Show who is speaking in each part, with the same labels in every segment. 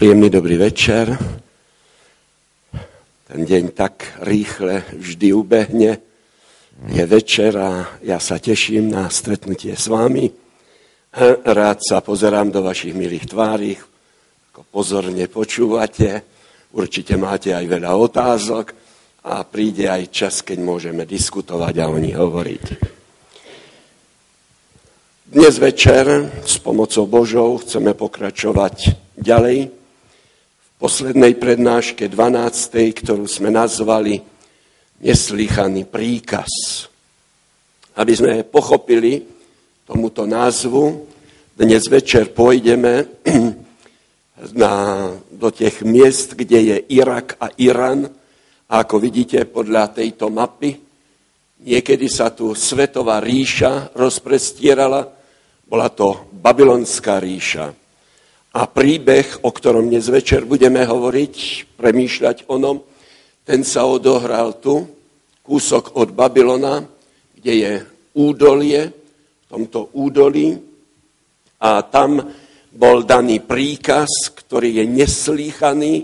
Speaker 1: Príjemný dobrý večer. Ten deň tak rýchle vždy ubehne. Je večer a ja sa teším na stretnutie s vami. Rád sa pozerám do vašich milých tvári, ako pozorne počúvate. Určite máte aj veľa otázok a príde aj čas, keď môžeme diskutovať a o nich hovoriť. Dnes večer s pomocou Božou chceme pokračovať ďalej poslednej prednáške 12., ktorú sme nazvali Neslýchaný príkaz. Aby sme pochopili tomuto názvu, dnes večer pôjdeme na, do tých miest, kde je Irak a Irán. A ako vidíte podľa tejto mapy, niekedy sa tu svetová ríša rozprestierala, bola to babylonská ríša. A príbeh, o ktorom dnes večer budeme hovoriť, premýšľať o ňom, ten sa odohral tu, kúsok od Babylona, kde je údolie, v tomto údolí. A tam bol daný príkaz, ktorý je neslýchaný,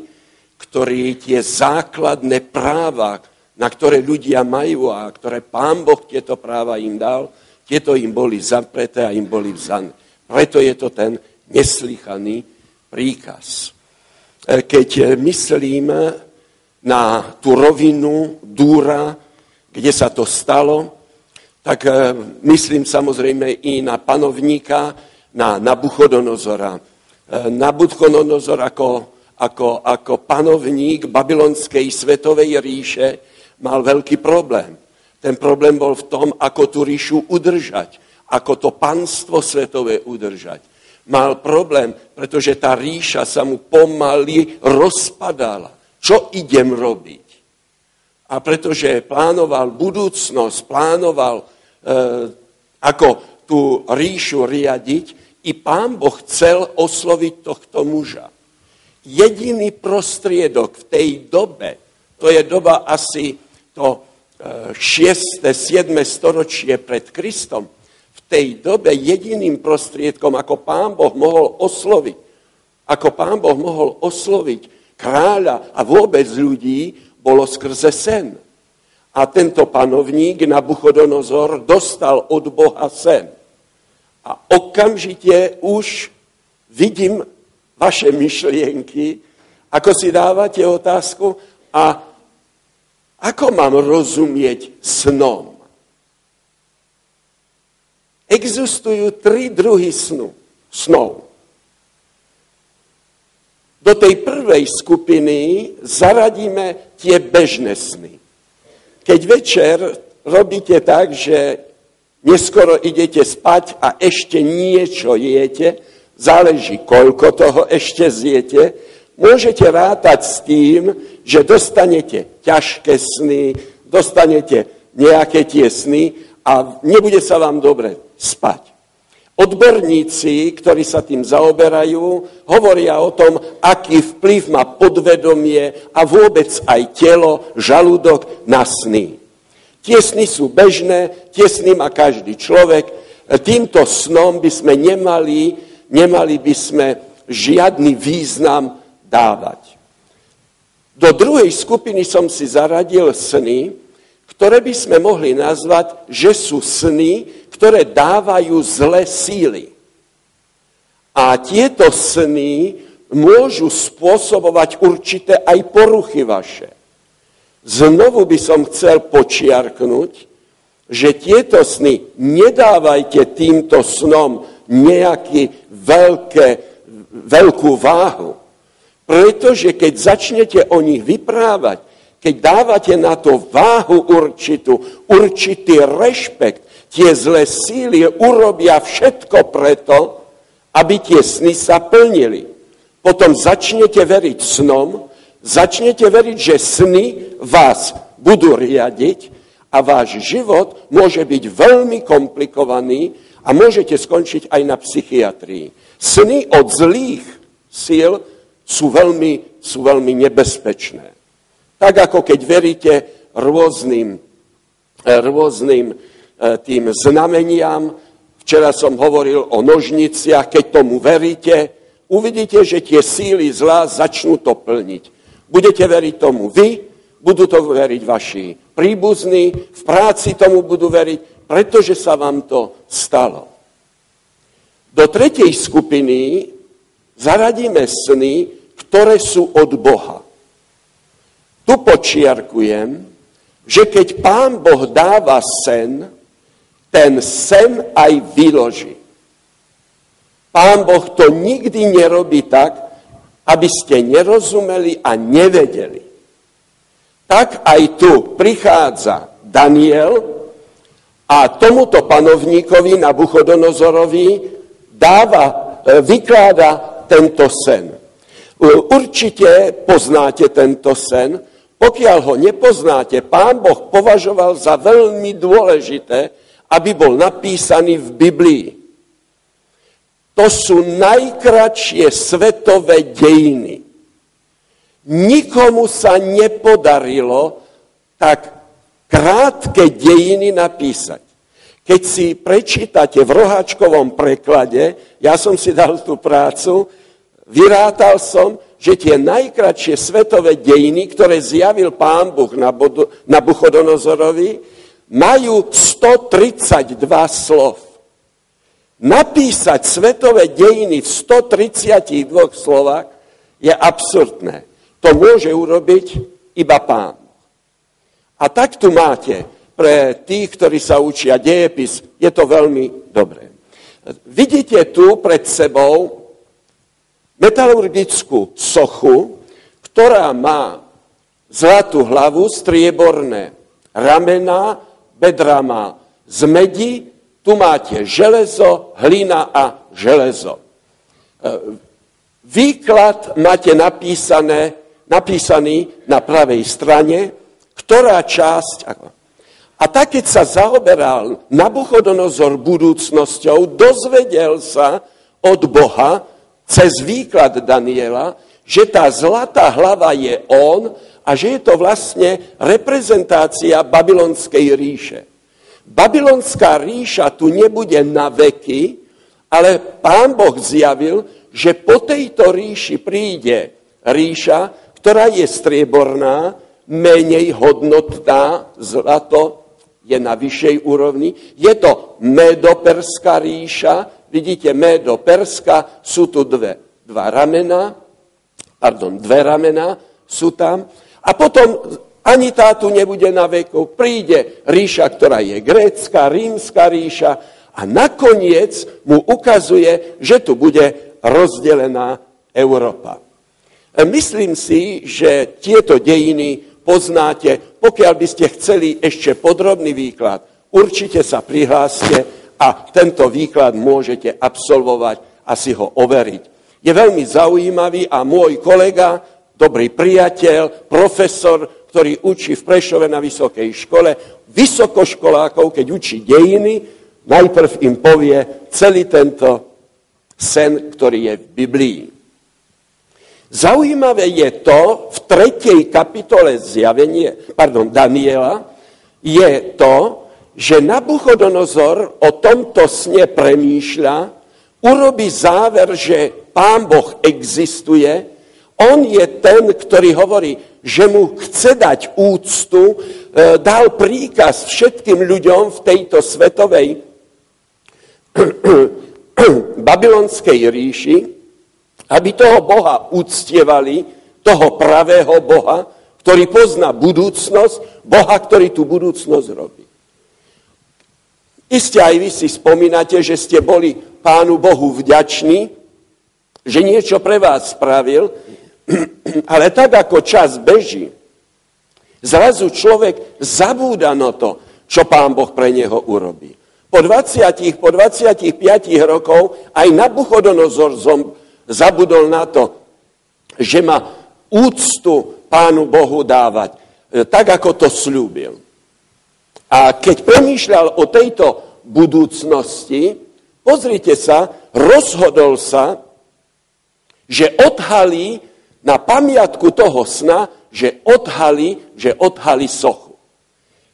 Speaker 1: ktorý tie základné práva, na ktoré ľudia majú a ktoré pán Boh tieto práva im dal, tieto im boli zapreté a im boli vzané. Preto je to ten neslychaný príkaz. E, keď myslím na tú rovinu Dúra, kde sa to stalo, tak e, myslím samozrejme i na panovníka, na Nabuchodonozora. E, Nabuchodonozor ako, ako, ako panovník babylonskej svetovej ríše mal veľký problém. Ten problém bol v tom, ako tú ríšu udržať, ako to panstvo svetové udržať mal problém, pretože tá ríša sa mu pomaly rozpadala. Čo idem robiť? A pretože plánoval budúcnosť, plánoval, e, ako tú ríšu riadiť, i pán Boh chcel osloviť tohto muža. Jediný prostriedok v tej dobe, to je doba asi to 6. E, 7. storočie pred Kristom, tej dobe jediným prostriedkom, ako pán Boh mohol osloviť, ako pán Boh mohol osloviť kráľa a vôbec ľudí, bolo skrze sen. A tento panovník Nabuchodonozor dostal od Boha sen. A okamžite už vidím vaše myšlienky, ako si dávate otázku a ako mám rozumieť snom? Existujú tri druhy snu, snov. Do tej prvej skupiny zaradíme tie bežné sny. Keď večer robíte tak, že neskoro idete spať a ešte niečo jete, záleží koľko toho ešte zjete, môžete rátať s tým, že dostanete ťažké sny, dostanete nejaké tie sny a nebude sa vám dobre spať. Odborníci, ktorí sa tým zaoberajú, hovoria o tom, aký vplyv má podvedomie a vôbec aj telo, žalúdok na sny. Tie sny sú bežné, tie sny má každý človek. Týmto snom by sme nemali, nemali by sme žiadny význam dávať. Do druhej skupiny som si zaradil sny, ktoré by sme mohli nazvať, že sú sny, ktoré dávajú zlé síly. A tieto sny môžu spôsobovať určité aj poruchy vaše. Znovu by som chcel počiarknúť, že tieto sny nedávajte týmto snom nejaký veľké, veľkú váhu. Pretože keď začnete o nich vyprávať, keď dávate na to váhu určitú, určitý rešpekt, tie zlé síly urobia všetko preto, aby tie sny sa plnili. Potom začnete veriť snom, začnete veriť, že sny vás budú riadiť a váš život môže byť veľmi komplikovaný a môžete skončiť aj na psychiatrii. Sny od zlých síl sú veľmi, sú veľmi nebezpečné. Tak ako keď veríte rôznym, rôznym E, tým znameniam. Včera som hovoril o nožniciach, keď tomu veríte, uvidíte, že tie síly zla začnú to plniť. Budete veriť tomu vy, budú to veriť vaši príbuzní, v práci tomu budú veriť, pretože sa vám to stalo. Do tretej skupiny zaradíme sny, ktoré sú od Boha. Tu počiarkujem, že keď pán Boh dáva sen, ten sen aj vyloží. Pán Boh to nikdy nerobí tak, aby ste nerozumeli a nevedeli. Tak aj tu prichádza Daniel a tomuto panovníkovi Nabuchodonozorovi dáva, e, vykláda tento sen. Určite poznáte tento sen. Pokiaľ ho nepoznáte, pán Boh považoval za veľmi dôležité, aby bol napísaný v Biblii. To sú najkračšie svetové dejiny. Nikomu sa nepodarilo tak krátke dejiny napísať. Keď si prečítate v roháčkovom preklade, ja som si dal tú prácu, Vyrátal som, že tie najkračšie svetové dejiny, ktoré zjavil pán Boh na, Buchodonozorovi, majú 132 slov. Napísať svetové dejiny v 132 slovách je absurdné. To môže urobiť iba pán. A tak tu máte pre tých, ktorí sa učia dejepis, je to veľmi dobré. Vidíte tu pred sebou metalurgickú sochu, ktorá má zlatú hlavu, strieborné ramena, bedra má z medi, tu máte železo, hlina a železo. E, výklad máte napísané, napísaný na pravej strane, ktorá časť... A tak, keď sa zaoberal Nabuchodonozor budúcnosťou, dozvedel sa od Boha, cez výklad Daniela, že tá zlatá hlava je on a že je to vlastne reprezentácia babylonskej ríše. Babylonská ríša tu nebude na veky, ale pán Boh zjavil, že po tejto ríši príde ríša, ktorá je strieborná, menej hodnotná, zlato je na vyššej úrovni. Je to medoperská ríša, vidíte, Médo, Perska, sú tu dve, dva ramena, pardon, dve ramena sú tam. A potom ani tá tu nebude na veku. Príde ríša, ktorá je grécka, rímska ríša a nakoniec mu ukazuje, že tu bude rozdelená Európa. Myslím si, že tieto dejiny poznáte. Pokiaľ by ste chceli ešte podrobný výklad, určite sa prihláste a tento výklad môžete absolvovať a si ho overiť. Je veľmi zaujímavý a môj kolega, dobrý priateľ, profesor, ktorý učí v Prešove na vysokej škole, vysokoškolákov, keď učí dejiny, najprv im povie celý tento sen, ktorý je v Biblii. Zaujímavé je to, v tretej kapitole zjavenie, pardon, Daniela, je to, že Nabuchodonozor o tomto sne premýšľa, urobí záver, že Pán Boh existuje, on je ten, ktorý hovorí, že mu chce dať úctu, e, dal príkaz všetkým ľuďom v tejto svetovej babylonskej ríši, aby toho Boha uctievali, toho pravého Boha, ktorý pozná budúcnosť, Boha, ktorý tú budúcnosť robí. Isté aj vy si spomínate, že ste boli Pánu Bohu vďační, že niečo pre vás spravil, ale tak ako čas beží, zrazu človek zabúda na to, čo Pán Boh pre neho urobí. Po 20, po 25 rokov aj Nabuchodonozor zabudol na to, že má úctu Pánu Bohu dávať, e, tak ako to slúbil. A keď premýšľal o tejto budúcnosti, pozrite sa, rozhodol sa, že odhalí na pamiatku toho sna, že odhalí, že odhalí sochu.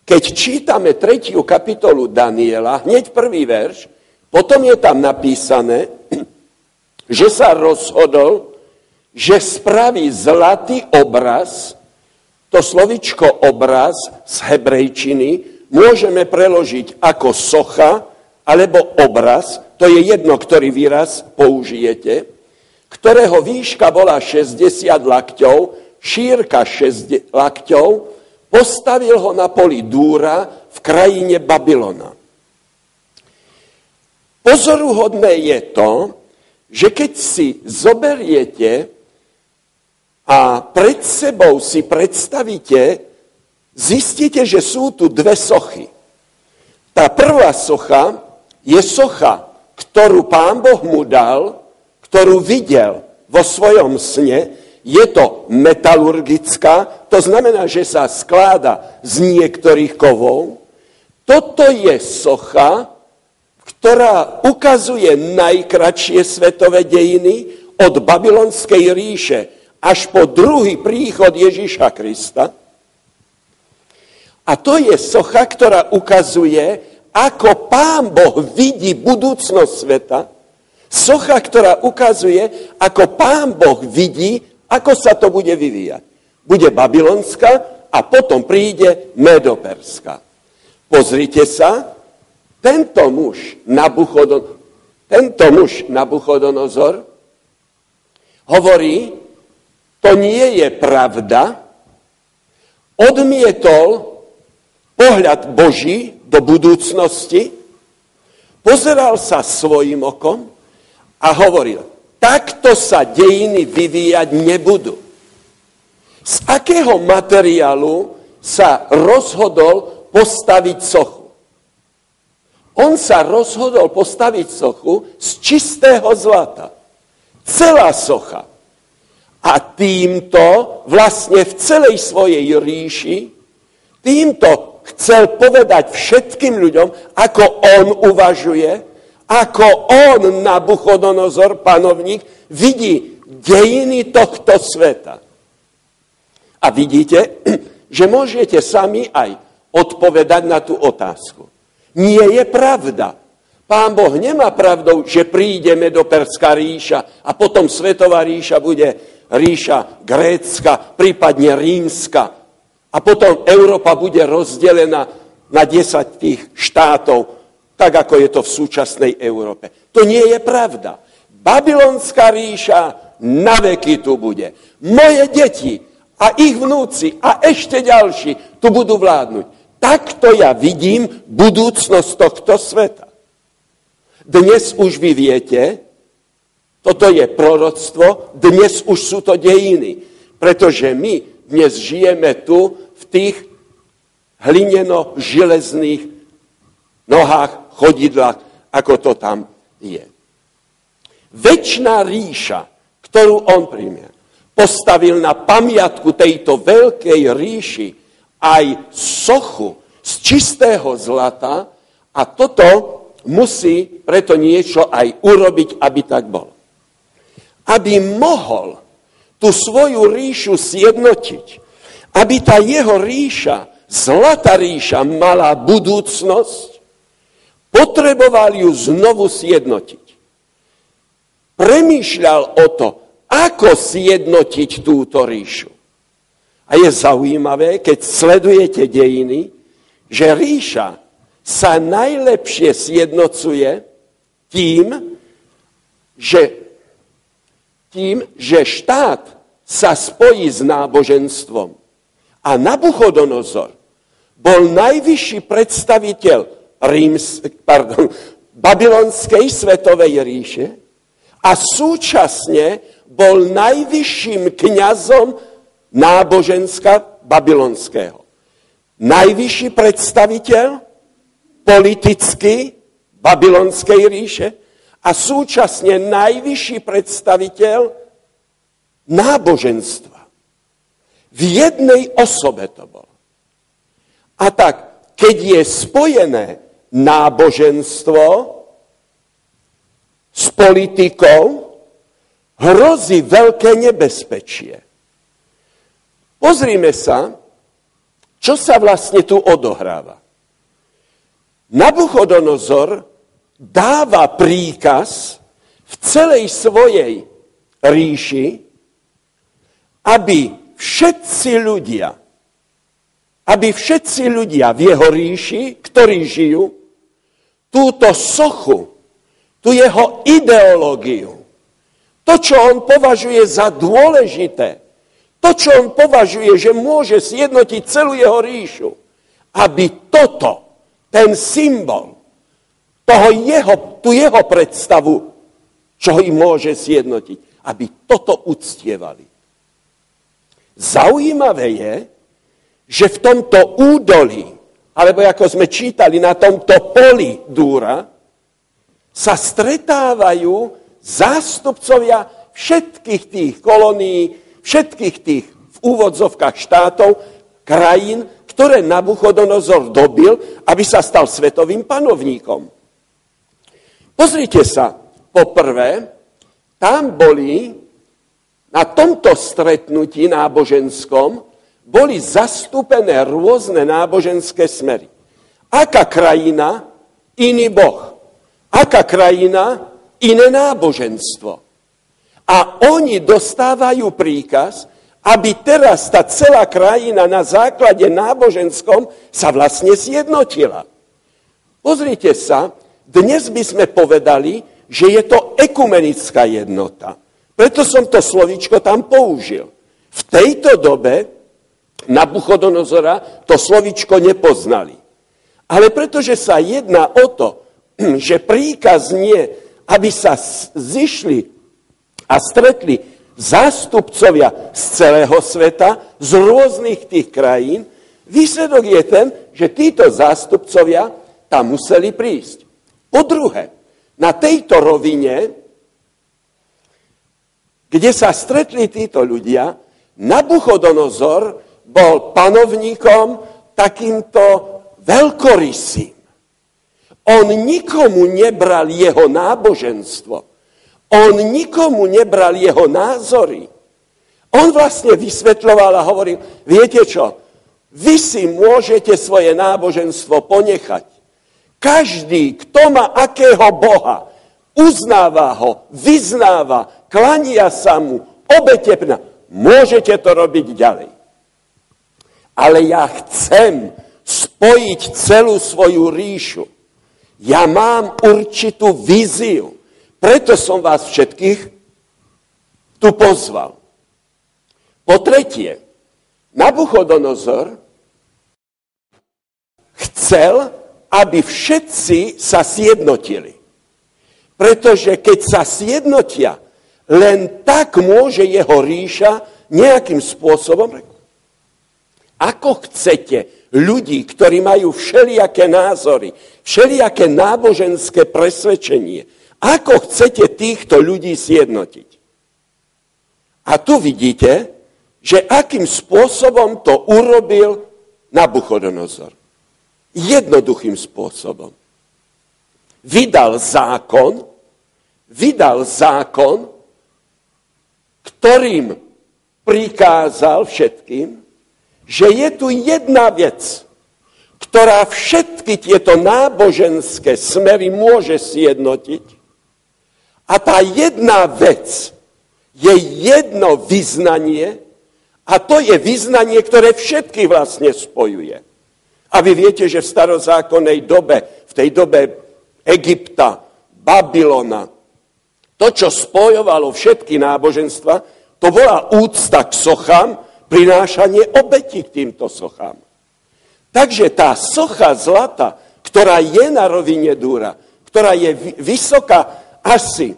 Speaker 1: Keď čítame tretiu kapitolu Daniela, hneď prvý verš, potom je tam napísané, že sa rozhodol, že spraví zlatý obraz, to slovičko obraz z hebrejčiny môžeme preložiť ako socha alebo obraz, to je jedno, ktorý výraz použijete, ktorého výška bola 60 lakťov, šírka 6 lakťov, postavil ho na poli Dúra v krajine Babylona. Pozoruhodné je to, že keď si zoberiete a pred sebou si predstavíte, zistíte, že sú tu dve sochy. Tá prvá socha je socha, ktorú pán Boh mu dal, ktorú videl vo svojom sne, je to metalurgická, to znamená, že sa skláda z niektorých kovov. Toto je socha, ktorá ukazuje najkračšie svetové dejiny od babylonskej ríše až po druhý príchod Ježíša Krista. A to je socha, ktorá ukazuje, ako pán Boh vidí budúcnosť sveta. Socha, ktorá ukazuje, ako pán Boh vidí, ako sa to bude vyvíjať. Bude babylonská a potom príde medoperská. Pozrite sa, tento muž Nabuchodon, tento muž Nabuchodonozor hovorí, to nie je pravda, odmietol pohľad Boží do budúcnosti, pozeral sa svojim okom a hovoril, takto sa dejiny vyvíjať nebudú. Z akého materiálu sa rozhodol postaviť sochu? On sa rozhodol postaviť sochu z čistého zlata. Celá socha. A týmto vlastne v celej svojej ríši, týmto chcel povedať všetkým ľuďom, ako on uvažuje, ako on, Nabuchodonozor, panovník, vidí dejiny tohto sveta. A vidíte, že môžete sami aj odpovedať na tú otázku. Nie je pravda. Pán Boh nemá pravdou, že prídeme do Perská ríša a potom Svetová ríša bude ríša grécka, prípadne rímska. A potom Európa bude rozdelená na 10 tých štátov, tak ako je to v súčasnej Európe. To nie je pravda. Babylonská ríša na veky tu bude. Moje deti a ich vnúci a ešte ďalší tu budú vládnuť. Takto ja vidím budúcnosť tohto sveta. Dnes už vy viete, toto je proroctvo, dnes už sú to dejiny, pretože my dnes žijeme tu v tých hlineno-železných nohách, chodidlách, ako to tam je. Večná ríša, ktorú on príjme, postavil na pamiatku tejto veľkej ríši aj sochu z čistého zlata a toto musí preto niečo aj urobiť, aby tak bolo. Aby mohol tú svoju ríšu sjednotiť, aby tá jeho ríša, zlatá ríša, mala budúcnosť, potreboval ju znovu sjednotiť. Premýšľal o to, ako sjednotiť túto ríšu. A je zaujímavé, keď sledujete dejiny, že ríša sa najlepšie sjednocuje tým, že, tým, že štát sa spojí s náboženstvom. A Nabuchodonozor bol najvyšší predstaviteľ Ríms, pardon, babylonskej svetovej ríše a súčasne bol najvyšším kňazom náboženska babylonského. Najvyšší predstaviteľ politický babylonskej ríše a súčasne najvyšší predstaviteľ náboženstva. V jednej osobe to bolo. A tak, keď je spojené náboženstvo s politikou, hrozí veľké nebezpečie. Pozrime sa, čo sa vlastne tu odohráva. Nabuchodonozor dáva príkaz v celej svojej ríši, aby všetci ľudia, aby všetci ľudia v jeho ríši, ktorí žijú, túto sochu, tú jeho ideológiu, to, čo on považuje za dôležité, to, čo on považuje, že môže zjednotiť celú jeho ríšu, aby toto, ten symbol, toho jeho, tú jeho predstavu, čo im môže zjednotiť, aby toto uctievali. Zaujímavé je, že v tomto údolí, alebo ako sme čítali na tomto poli Dúra, sa stretávajú zástupcovia všetkých tých kolónií, všetkých tých v úvodzovkách štátov, krajín, ktoré Nabuchodonozor dobil, aby sa stal svetovým panovníkom. Pozrite sa, poprvé, tam boli na tomto stretnutí náboženskom boli zastúpené rôzne náboženské smery. Aká krajina, iný boh. Aká krajina, iné náboženstvo. A oni dostávajú príkaz, aby teraz tá celá krajina na základe náboženskom sa vlastne zjednotila. Pozrite sa, dnes by sme povedali, že je to ekumenická jednota. Preto som to slovičko tam použil. V tejto dobe Nabuchodonozora to slovičko nepoznali. Ale pretože sa jedná o to, že príkaz nie, aby sa zišli a stretli zástupcovia z celého sveta, z rôznych tých krajín, výsledok je ten, že títo zástupcovia tam museli prísť. Po druhé, na tejto rovine, kde sa stretli títo ľudia, Nabuchodonozor bol panovníkom takýmto veľkorysým. On nikomu nebral jeho náboženstvo. On nikomu nebral jeho názory. On vlastne vysvetľoval a hovoril, viete čo, vy si môžete svoje náboženstvo ponechať. Každý, kto má akého Boha, uznáva ho, vyznáva, klania sa mu, obetepna, môžete to robiť ďalej. Ale ja chcem spojiť celú svoju ríšu. Ja mám určitú víziu. Preto som vás všetkých tu pozval. Po tretie, Nabuchodonozor chcel, aby všetci sa sjednotili. Pretože keď sa sjednotia, len tak môže jeho ríša nejakým spôsobom... Ako chcete ľudí, ktorí majú všelijaké názory, všelijaké náboženské presvedčenie, ako chcete týchto ľudí sjednotiť? A tu vidíte, že akým spôsobom to urobil Nabuchodonozor. Jednoduchým spôsobom. Vydal zákon, vydal zákon, ktorým prikázal všetkým, že je tu jedna vec, ktorá všetky tieto náboženské smery môže sjednotiť. A tá jedna vec je jedno vyznanie, a to je vyznanie, ktoré všetky vlastne spojuje. A vy viete, že v starozákonnej dobe, v tej dobe Egypta, Babylona, to, čo spojovalo všetky náboženstva, to bola úcta k sochám, prinášanie obeti k týmto sochám. Takže tá socha zlata, ktorá je na rovine Dúra, ktorá je vysoká asi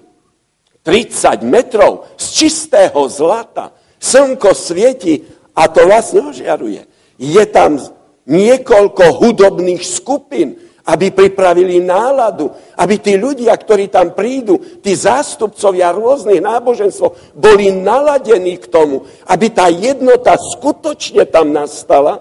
Speaker 1: 30 metrov z čistého zlata, slnko svieti a to vlastne ožiaruje. Je tam niekoľko hudobných skupín, aby pripravili náladu, aby tí ľudia, ktorí tam prídu, tí zástupcovia rôznych náboženstv, boli naladení k tomu, aby tá jednota skutočne tam nastala.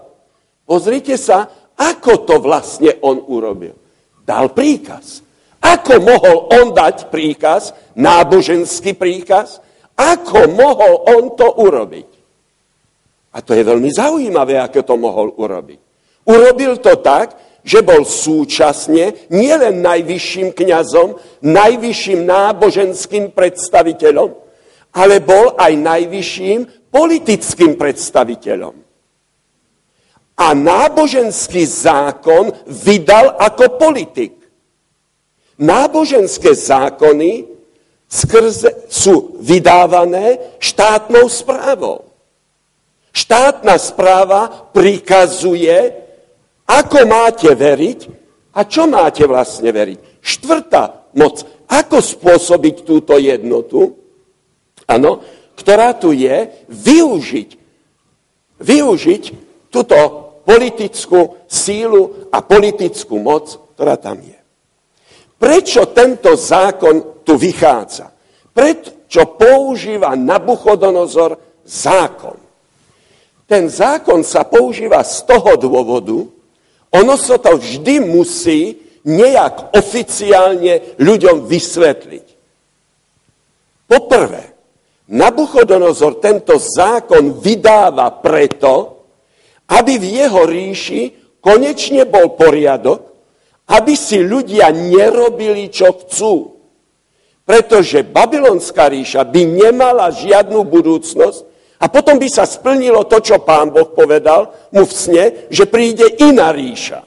Speaker 1: Pozrite sa, ako to vlastne on urobil. Dal príkaz. Ako mohol on dať príkaz, náboženský príkaz? Ako mohol on to urobiť? A to je veľmi zaujímavé, ako to mohol urobiť. Urobil to tak, že bol súčasne nielen najvyšším kňazom, najvyšším náboženským predstaviteľom, ale bol aj najvyšším politickým predstaviteľom. A náboženský zákon vydal ako politik. Náboženské zákony skrze, sú vydávané štátnou správou. Štátna správa prikazuje, ako máte veriť a čo máte vlastne veriť. Štvrtá moc, ako spôsobiť túto jednotu, ano, ktorá tu je, využiť, využiť túto politickú sílu a politickú moc, ktorá tam je. Prečo tento zákon tu vychádza? Prečo používa Nabuchodonozor zákon? Ten zákon sa používa z toho dôvodu, ono sa to vždy musí nejak oficiálne ľuďom vysvetliť. Poprvé, Nabuchodonozor tento zákon vydáva preto, aby v jeho ríši konečne bol poriadok, aby si ľudia nerobili, čo chcú. Pretože babylonská ríša by nemala žiadnu budúcnosť, a potom by sa splnilo to, čo pán Boh povedal mu v sne, že príde iná ríša.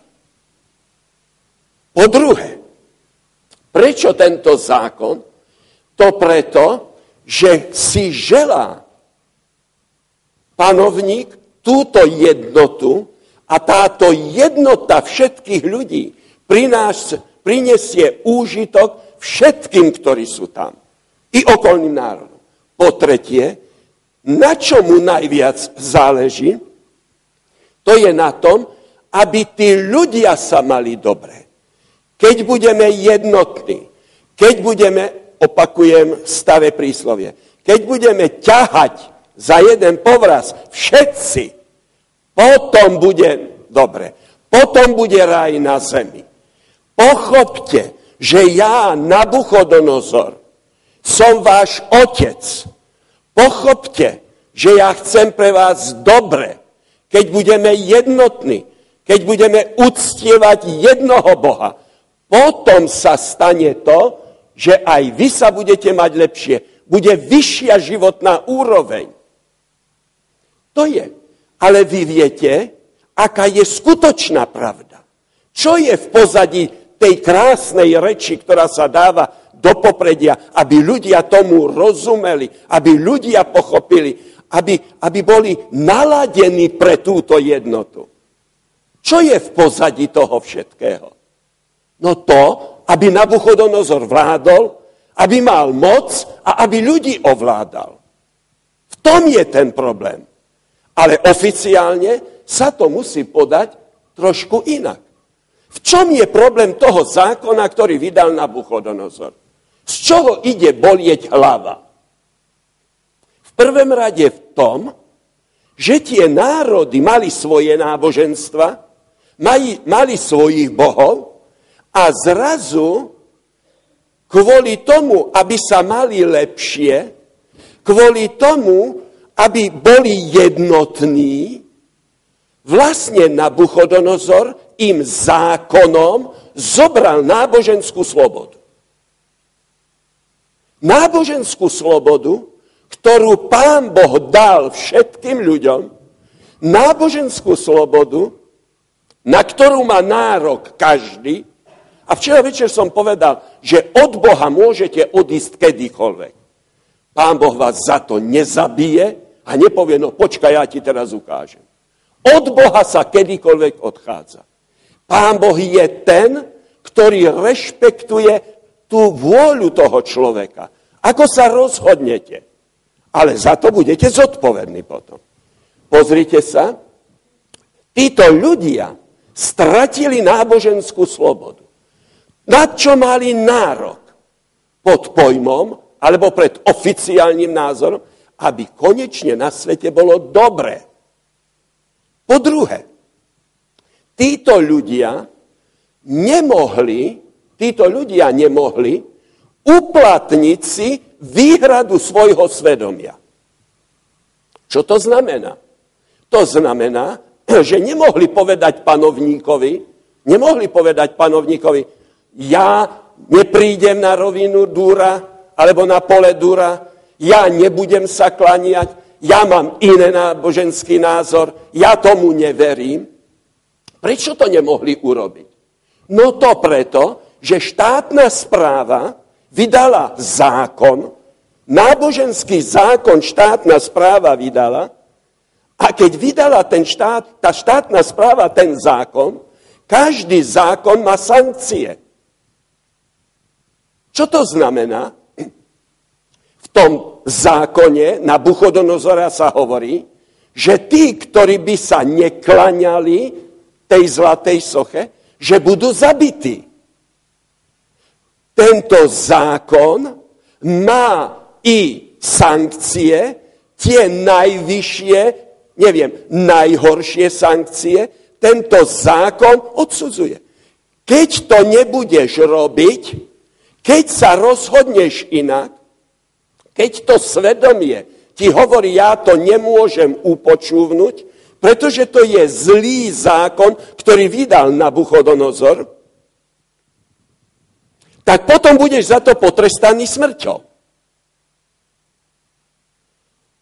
Speaker 1: Po druhé, prečo tento zákon? To preto, že si želá panovník túto jednotu a táto jednota všetkých ľudí prinesie úžitok všetkým, ktorí sú tam. I okolným národom. Po tretie, na čo mu najviac záleží? To je na tom, aby tí ľudia sa mali dobre. Keď budeme jednotní, keď budeme, opakujem stave príslovie, keď budeme ťahať za jeden povraz všetci, potom bude dobre. Potom bude raj na zemi. Pochopte, že ja, Nabuchodonozor, som váš otec, Pochopte, že ja chcem pre vás dobre, keď budeme jednotní, keď budeme uctievať jednoho Boha. Potom sa stane to, že aj vy sa budete mať lepšie. Bude vyššia životná úroveň. To je. Ale vy viete, aká je skutočná pravda. Čo je v pozadí tej krásnej reči, ktorá sa dáva do popredia, aby ľudia tomu rozumeli, aby ľudia pochopili, aby, aby boli naladení pre túto jednotu. Čo je v pozadí toho všetkého? No to, aby Nabuchodonozor vládol, aby mal moc a aby ľudí ovládal. V tom je ten problém. Ale oficiálne sa to musí podať trošku inak. V čom je problém toho zákona, ktorý vydal Nabuchodonozor? Z čoho ide bolieť hlava? V prvom rade v tom, že tie národy mali svoje náboženstva, mali, mali svojich bohov a zrazu kvôli tomu, aby sa mali lepšie, kvôli tomu, aby boli jednotní, vlastne Nabuchodonozor im zákonom zobral náboženskú slobodu náboženskú slobodu, ktorú pán Boh dal všetkým ľuďom, náboženskú slobodu, na ktorú má nárok každý. A včera večer som povedal, že od Boha môžete odísť kedykoľvek. Pán Boh vás za to nezabije a nepovie, no počkaj, ja ti teraz ukážem. Od Boha sa kedykoľvek odchádza. Pán Boh je ten, ktorý rešpektuje tú vôľu toho človeka. Ako sa rozhodnete? Ale za to budete zodpovední potom. Pozrite sa, títo ľudia stratili náboženskú slobodu. Na čo mali nárok? Pod pojmom, alebo pred oficiálnym názorom, aby konečne na svete bolo dobre. Po druhé, títo ľudia nemohli títo ľudia nemohli uplatniť si výhradu svojho svedomia. Čo to znamená? To znamená, že nemohli povedať panovníkovi, Nemohli povedať panovníkovi, ja neprídem na rovinu Dúra alebo na pole Dúra, ja nebudem sa klaniať, ja mám iný náboženský názor, ja tomu neverím. Prečo to nemohli urobiť? No to preto, že štátna správa vydala zákon, náboženský zákon štátna správa vydala a keď vydala ten štát, tá štátna správa ten zákon, každý zákon má sankcie. Čo to znamená? V tom zákone na Buchodonozora sa hovorí, že tí, ktorí by sa neklaňali tej zlatej soche, že budú zabití. Tento zákon má i sankcie, tie najvyššie, neviem, najhoršie sankcie, tento zákon odsudzuje. Keď to nebudeš robiť, keď sa rozhodneš inak, keď to svedomie ti hovorí, ja to nemôžem upočúvnuť, pretože to je zlý zákon, ktorý vydal na Buchodonozor, tak potom budeš za to potrestaný smrťou.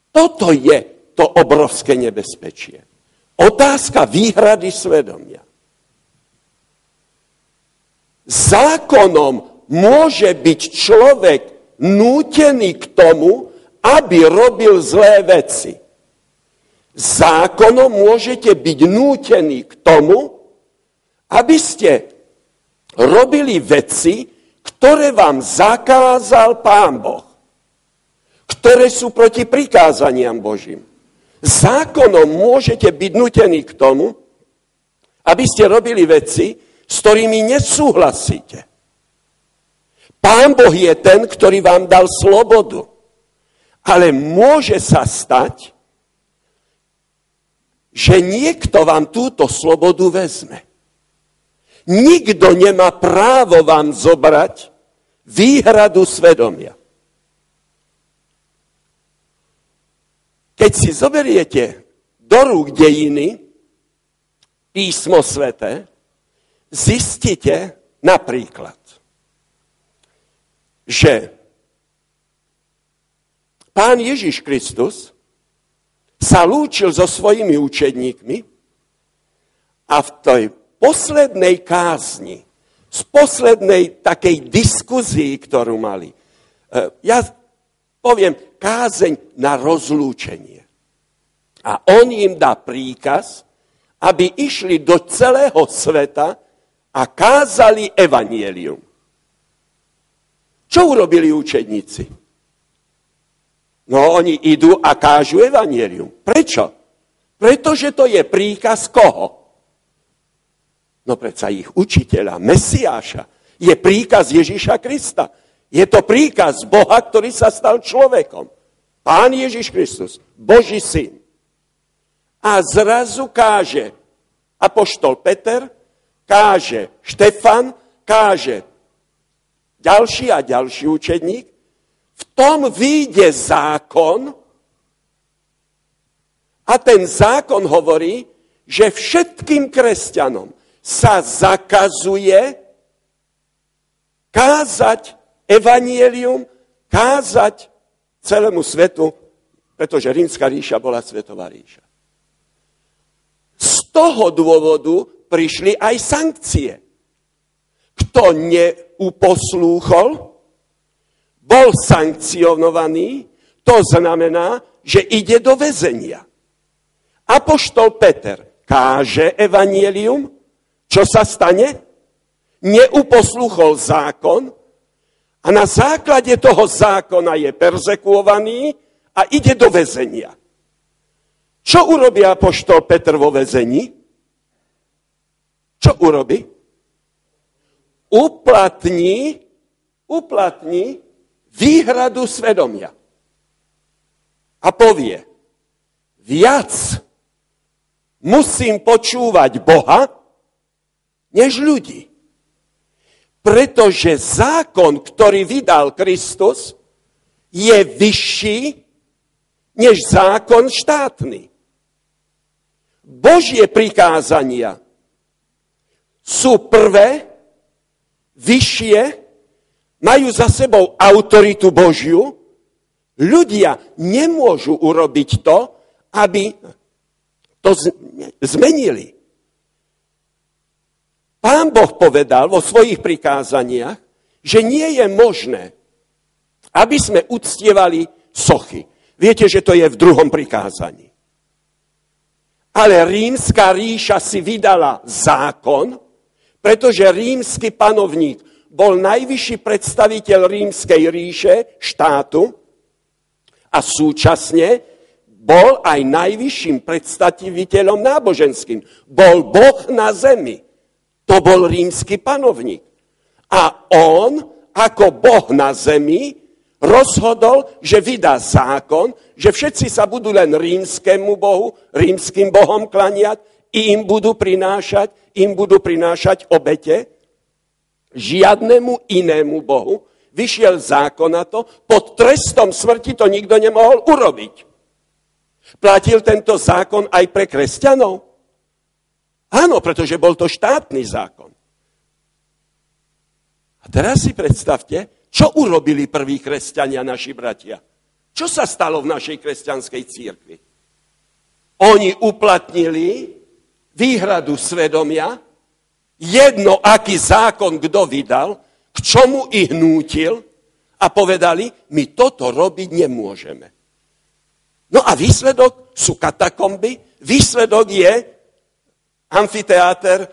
Speaker 1: Toto je to obrovské nebezpečie. Otázka výhrady svedomia. Zákonom môže byť človek nútený k tomu, aby robil zlé veci. Zákonom môžete byť nútení k tomu, aby ste robili veci, ktoré vám zakázal Pán Boh, ktoré sú proti prikázaniam Božím. Zákonom môžete byť nutení k tomu, aby ste robili veci, s ktorými nesúhlasíte. Pán Boh je ten, ktorý vám dal slobodu. Ale môže sa stať, že niekto vám túto slobodu vezme. Nikto nemá právo vám zobrať výhradu svedomia. Keď si zoberiete do rúk dejiny, písmo svete, zistíte napríklad, že pán Ježiš Kristus sa lúčil so svojimi učedníkmi a v tej poslednej kázni, z poslednej takej diskuzii, ktorú mali, e, ja poviem kázeň na rozlúčenie. A on im dá príkaz, aby išli do celého sveta a kázali evanielium. Čo urobili učedníci? No oni idú a kážu evanielium. Prečo? Pretože to je príkaz koho? No predsa ich učiteľa, Mesiáša. Je príkaz Ježiša Krista. Je to príkaz Boha, ktorý sa stal človekom. Pán Ježiš Kristus, Boží syn. A zrazu káže Apoštol Peter, káže Štefan, káže ďalší a ďalší učedník, v tom vyjde zákon a ten zákon hovorí, že všetkým kresťanom sa zakazuje kázať evanielium, kázať celému svetu, pretože rímska ríša bola svetová ríša. Z toho dôvodu prišli aj sankcie. Kto neuposlúchol, bol sankcionovaný, to znamená, že ide do väzenia. Apoštol Peter káže evanielium, čo sa stane? Neuposlúchol zákon a na základe toho zákona je persekuovaný a ide do väzenia. Čo urobí apoštol Petr vo väzení? Čo urobí? uplatní, uplatní výhradu svedomia. A povie, viac musím počúvať Boha, než ľudí. Pretože zákon, ktorý vydal Kristus, je vyšší než zákon štátny. Božie prikázania sú prvé, vyššie, majú za sebou autoritu Božiu, ľudia nemôžu urobiť to, aby to zmenili. Pán Boh povedal vo svojich prikázaniach, že nie je možné, aby sme uctievali sochy. Viete, že to je v druhom prikázaní. Ale rímska ríša si vydala zákon, pretože rímsky panovník bol najvyšší predstaviteľ rímskej ríše, štátu, a súčasne bol aj najvyšším predstaviteľom náboženským. Bol Boh na zemi. To bol rímsky panovník. A on, ako Boh na zemi, rozhodol, že vydá zákon, že všetci sa budú len rímskému bohu, rímským bohom klaniať, i im budú prinášať, im budú prinášať obete, žiadnemu inému bohu. Vyšiel zákon na to, pod trestom smrti to nikto nemohol urobiť. Platil tento zákon aj pre kresťanov? Áno, pretože bol to štátny zákon. A teraz si predstavte, čo urobili prví kresťania, naši bratia? Čo sa stalo v našej kresťanskej církvi? Oni uplatnili výhradu svedomia, jedno, aký zákon kto vydal, k čomu ich nútil a povedali, my toto robiť nemôžeme. No a výsledok sú katakomby, výsledok je amfiteáter,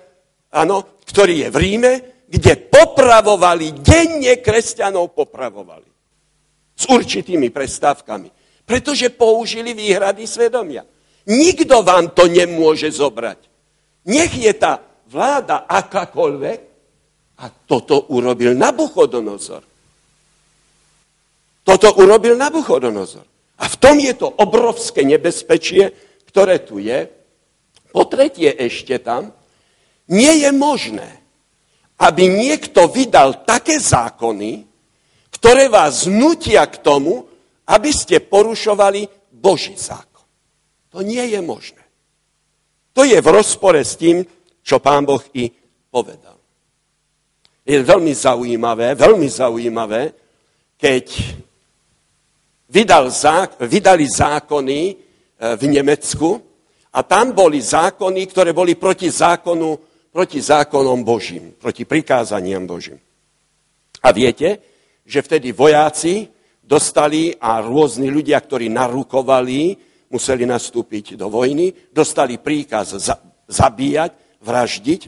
Speaker 1: ano, ktorý je v Ríme, kde popravovali, denne kresťanov popravovali. S určitými prestávkami. Pretože použili výhrady svedomia. Nikto vám to nemôže zobrať. Nech je tá vláda akákoľvek, a toto urobil Nabuchodonozor. Toto urobil Nabuchodonozor. A v tom je to obrovské nebezpečie, ktoré tu je. Po tretie ešte tam, nie je možné, aby niekto vydal také zákony, ktoré vás nutia k tomu, aby ste porušovali Boží zákon. To nie je možné. To je v rozpore s tým, čo pán Boh i povedal. Je veľmi zaujímavé, veľmi zaujímavé, keď vydal zák- vydali zákony e, v Nemecku a tam boli zákony, ktoré boli proti zákonu proti zákonom Božím, proti prikázaniam Božím. A viete, že vtedy vojáci dostali a rôzni ľudia, ktorí narukovali, museli nastúpiť do vojny, dostali príkaz za, zabíjať, vraždiť.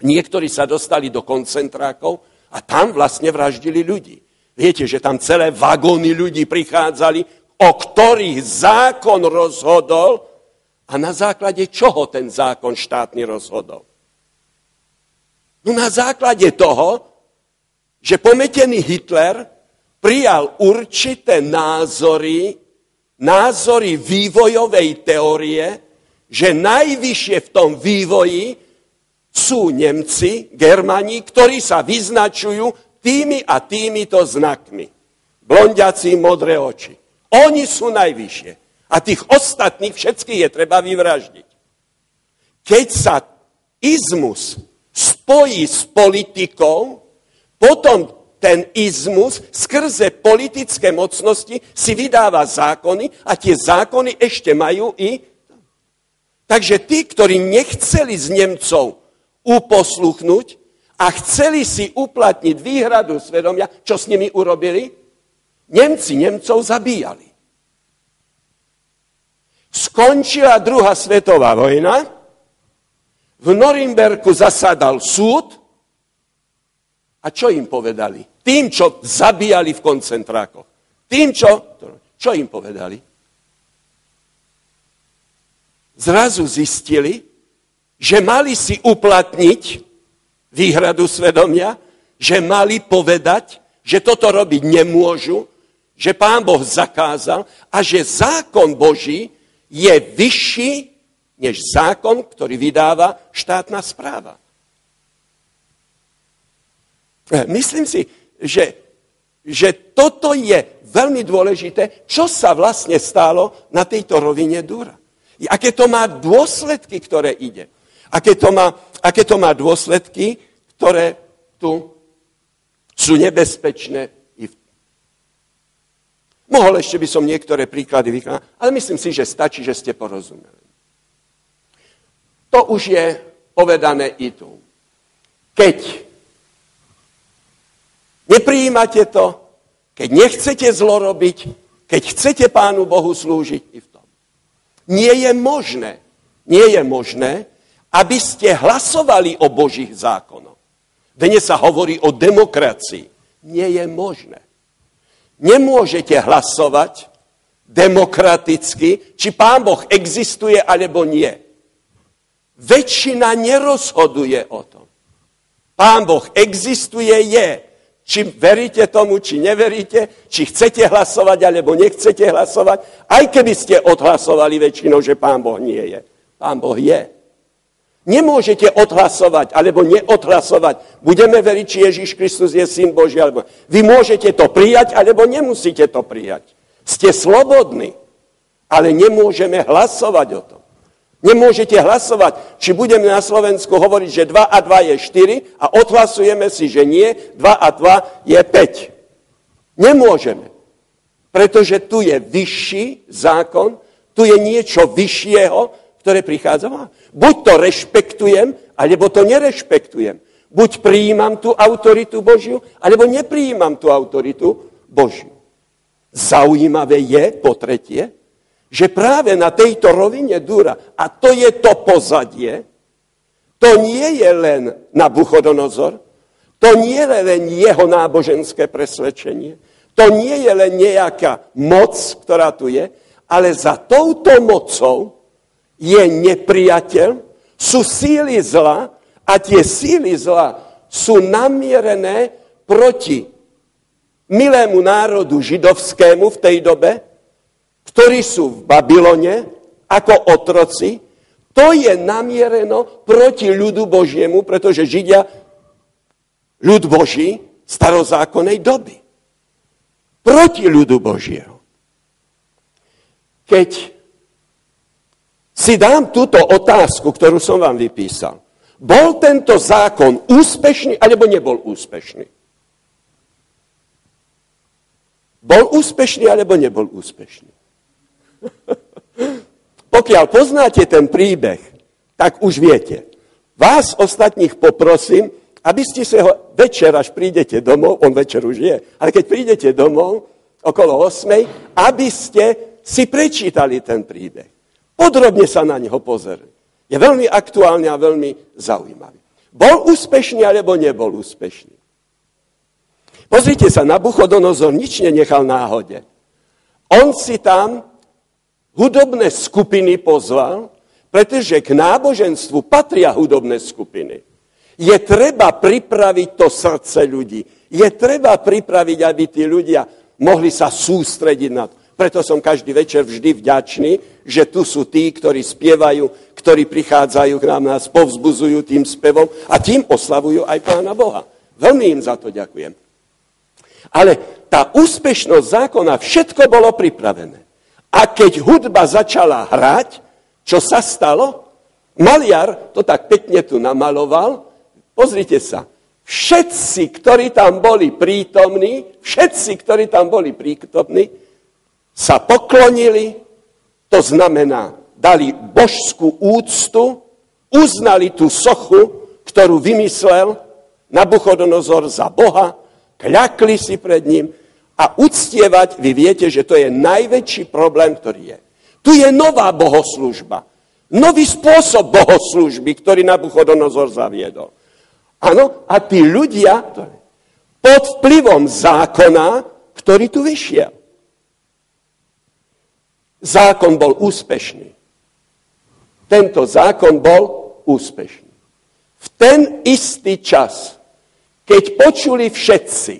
Speaker 1: Niektorí sa dostali do koncentrákov a tam vlastne vraždili ľudí. Viete, že tam celé vagóny ľudí prichádzali, o ktorých zákon rozhodol a na základe čoho ten zákon štátny rozhodol. No na základe toho, že pometený Hitler prijal určité názory, názory vývojovej teórie, že najvyššie v tom vývoji sú Nemci, Germani, ktorí sa vyznačujú tými a týmito znakmi. Blondiaci, modré oči. Oni sú najvyššie. A tých ostatných všetkých je treba vyvraždiť. Keď sa izmus spojí s politikou, potom ten izmus skrze politické mocnosti si vydáva zákony a tie zákony ešte majú i... Takže tí, ktorí nechceli z Nemcov uposluchnúť a chceli si uplatniť výhradu svedomia, čo s nimi urobili? Nemci Nemcov zabíjali. Skončila druhá svetová vojna, v Norimberku zasadal súd a čo im povedali? Tým, čo zabíjali v koncentrákoch. Tým, čo... Čo im povedali? Zrazu zistili, že mali si uplatniť výhradu svedomia, že mali povedať, že toto robiť nemôžu, že pán Boh zakázal a že zákon Boží je vyšší než zákon, ktorý vydáva štátna správa. E, myslím si, že, že toto je veľmi dôležité, čo sa vlastne stalo na tejto rovine Dura. Aké to má dôsledky, ktoré ide. Aké to má, aké to má dôsledky, ktoré tu sú nebezpečné. Mohol ešte by som niektoré príklady vykonať, ale myslím si, že stačí, že ste porozumeli. To už je povedané i tu. Keď neprijímate to, keď nechcete zlo keď chcete Pánu Bohu slúžiť i v tom. Nie je možné, nie je možné, aby ste hlasovali o Božích zákonoch. Dnes sa hovorí o demokracii. Nie je možné. Nemôžete hlasovať demokraticky, či Pán Boh existuje alebo nie. Väčšina nerozhoduje o tom. Pán Boh existuje, je. Či veríte tomu, či neveríte, či chcete hlasovať, alebo nechcete hlasovať, aj keby ste odhlasovali väčšinou, že Pán Boh nie je. Pán Boh je. Nemôžete odhlasovať alebo neodhlasovať. Budeme veriť, či Ježiš Kristus je syn Boží. Alebo... Vy môžete to prijať, alebo nemusíte to prijať. Ste slobodní, ale nemôžeme hlasovať o tom. Nemôžete hlasovať, či budeme na Slovensku hovoriť, že 2 a 2 je 4 a odhlasujeme si, že nie, 2 a 2 je 5. Nemôžeme. Pretože tu je vyšší zákon, tu je niečo vyššieho, ktoré prichádza vám. Buď to rešpektujem, alebo to nerešpektujem. Buď prijímam tú autoritu Božiu, alebo neprijímam tú autoritu Božiu. Zaujímavé je, po tretie, že práve na tejto rovine Dura, a to je to pozadie, to nie je len na Buchodonozor, to nie je len jeho náboženské presvedčenie, to nie je len nejaká moc, ktorá tu je, ale za touto mocou je nepriateľ, sú síly zla a tie síly zla sú namierené proti milému národu židovskému v tej dobe, ktorí sú v Babylone ako otroci, to je namiereno proti ľudu Božiemu, pretože Židia ľud Boží starozákonnej doby. Proti ľudu Božieho. Keď si dám túto otázku, ktorú som vám vypísal. Bol tento zákon úspešný, alebo nebol úspešný? Bol úspešný, alebo nebol úspešný? Pokiaľ poznáte ten príbeh, tak už viete. Vás ostatných poprosím, aby ste sa ho večer, až prídete domov, on večer už je, ale keď prídete domov okolo 8, aby ste si prečítali ten príbeh. Podrobne sa na neho pozrieť. Je veľmi aktuálny a veľmi zaujímavý. Bol úspešný alebo nebol úspešný? Pozrite sa, Nabuchodonozor nič nenechal náhode. On si tam hudobné skupiny pozval, pretože k náboženstvu patria hudobné skupiny. Je treba pripraviť to srdce ľudí. Je treba pripraviť, aby tí ľudia mohli sa sústrediť na to. Preto som každý večer vždy vďačný, že tu sú tí, ktorí spievajú, ktorí prichádzajú k nám, nás povzbuzujú tým spevom a tým oslavujú aj Pána Boha. Veľmi im za to ďakujem. Ale tá úspešnosť zákona, všetko bolo pripravené. A keď hudba začala hrať, čo sa stalo? Maliar to tak pekne tu namaloval. Pozrite sa. Všetci, ktorí tam boli prítomní, všetci, ktorí tam boli prítomní, sa poklonili, to znamená, dali božskú úctu, uznali tú sochu, ktorú vymyslel Nabuchodonozor za Boha, kľakli si pred ním a uctievať, vy viete, že to je najväčší problém, ktorý je. Tu je nová bohoslužba. Nový spôsob bohoslužby, ktorý Nabuchodonozor zaviedol. Áno, a tí ľudia pod vplyvom zákona, ktorý tu vyšiel. Zákon bol úspešný. Tento zákon bol úspešný. V ten istý čas, keď počuli všetci,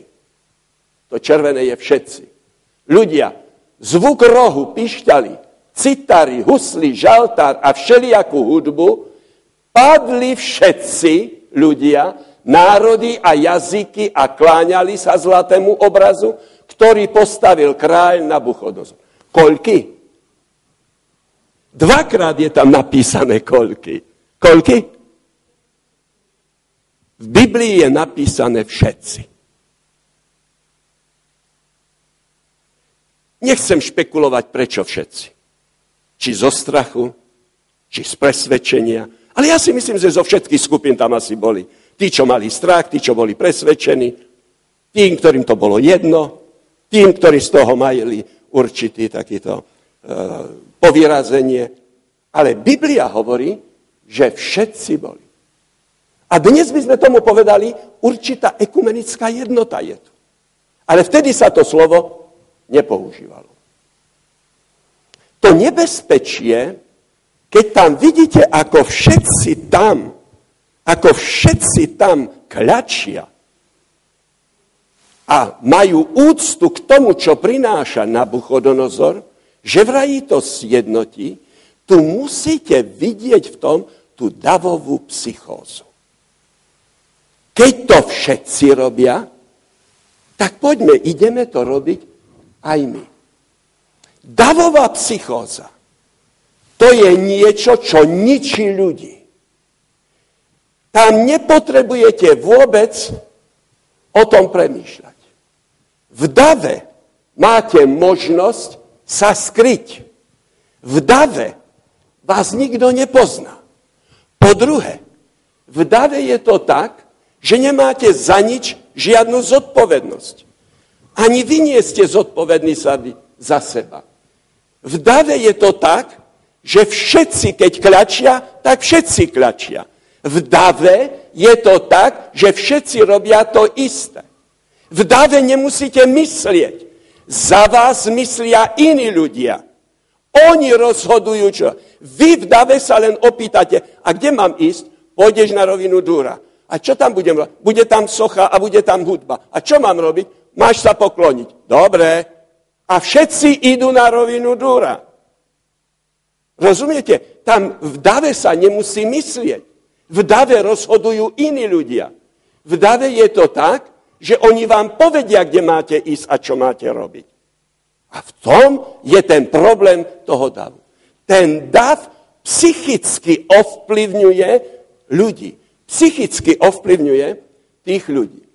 Speaker 1: to červené je všetci, ľudia, zvuk rohu, pišťali, citary, husly, žaltár a všelijakú hudbu, padli všetci ľudia, národy a jazyky a kláňali sa zlatému obrazu, ktorý postavil kráľ Nabuchodozor. Koľky? Dvakrát je tam napísané koľky. Koľky? V Biblii je napísané všetci. Nechcem špekulovať, prečo všetci. Či zo strachu, či z presvedčenia. Ale ja si myslím, že zo všetkých skupín tam asi boli. Tí, čo mali strach, tí, čo boli presvedčení, tým, ktorým to bolo jedno, tým, ktorí z toho mali určitý takýto povyrazenie. Ale Biblia hovorí, že všetci boli. A dnes by sme tomu povedali, určitá ekumenická jednota je tu. Ale vtedy sa to slovo nepoužívalo. To nebezpečie, keď tam vidíte, ako všetci tam, ako všetci tam kľačia a majú úctu k tomu, čo prináša Nabuchodonozor, že vraj to sjednotí, tu musíte vidieť v tom tú davovú psychózu. Keď to všetci robia, tak poďme, ideme to robiť aj my. Davová psychóza. To je niečo, čo ničí ľudí. Tam nepotrebujete vôbec o tom premýšľať. V dave máte možnosť sa skryť. V dave vás nikto nepozná. Po druhé, v dave je to tak, že nemáte za nič žiadnu zodpovednosť. Ani vy nie ste zodpovední sa za seba. V dave je to tak, že všetci, keď klačia, tak všetci klačia. V dave je to tak, že všetci robia to isté. V dave nemusíte myslieť. Za vás myslia iní ľudia. Oni rozhodujú čo. Vy v dave sa len opýtate, a kde mám ísť? Pôjdeš na rovinu Dúra. A čo tam budem robiť? Bude tam socha a bude tam hudba. A čo mám robiť? Máš sa pokloniť. Dobre. A všetci idú na rovinu Dúra. Rozumiete? Tam v dave sa nemusí myslieť. V dave rozhodujú iní ľudia. V dave je to tak, že oni vám povedia, kde máte ísť a čo máte robiť. A v tom je ten problém toho davu. Ten dav psychicky ovplyvňuje ľudí. Psychicky ovplyvňuje tých ľudí.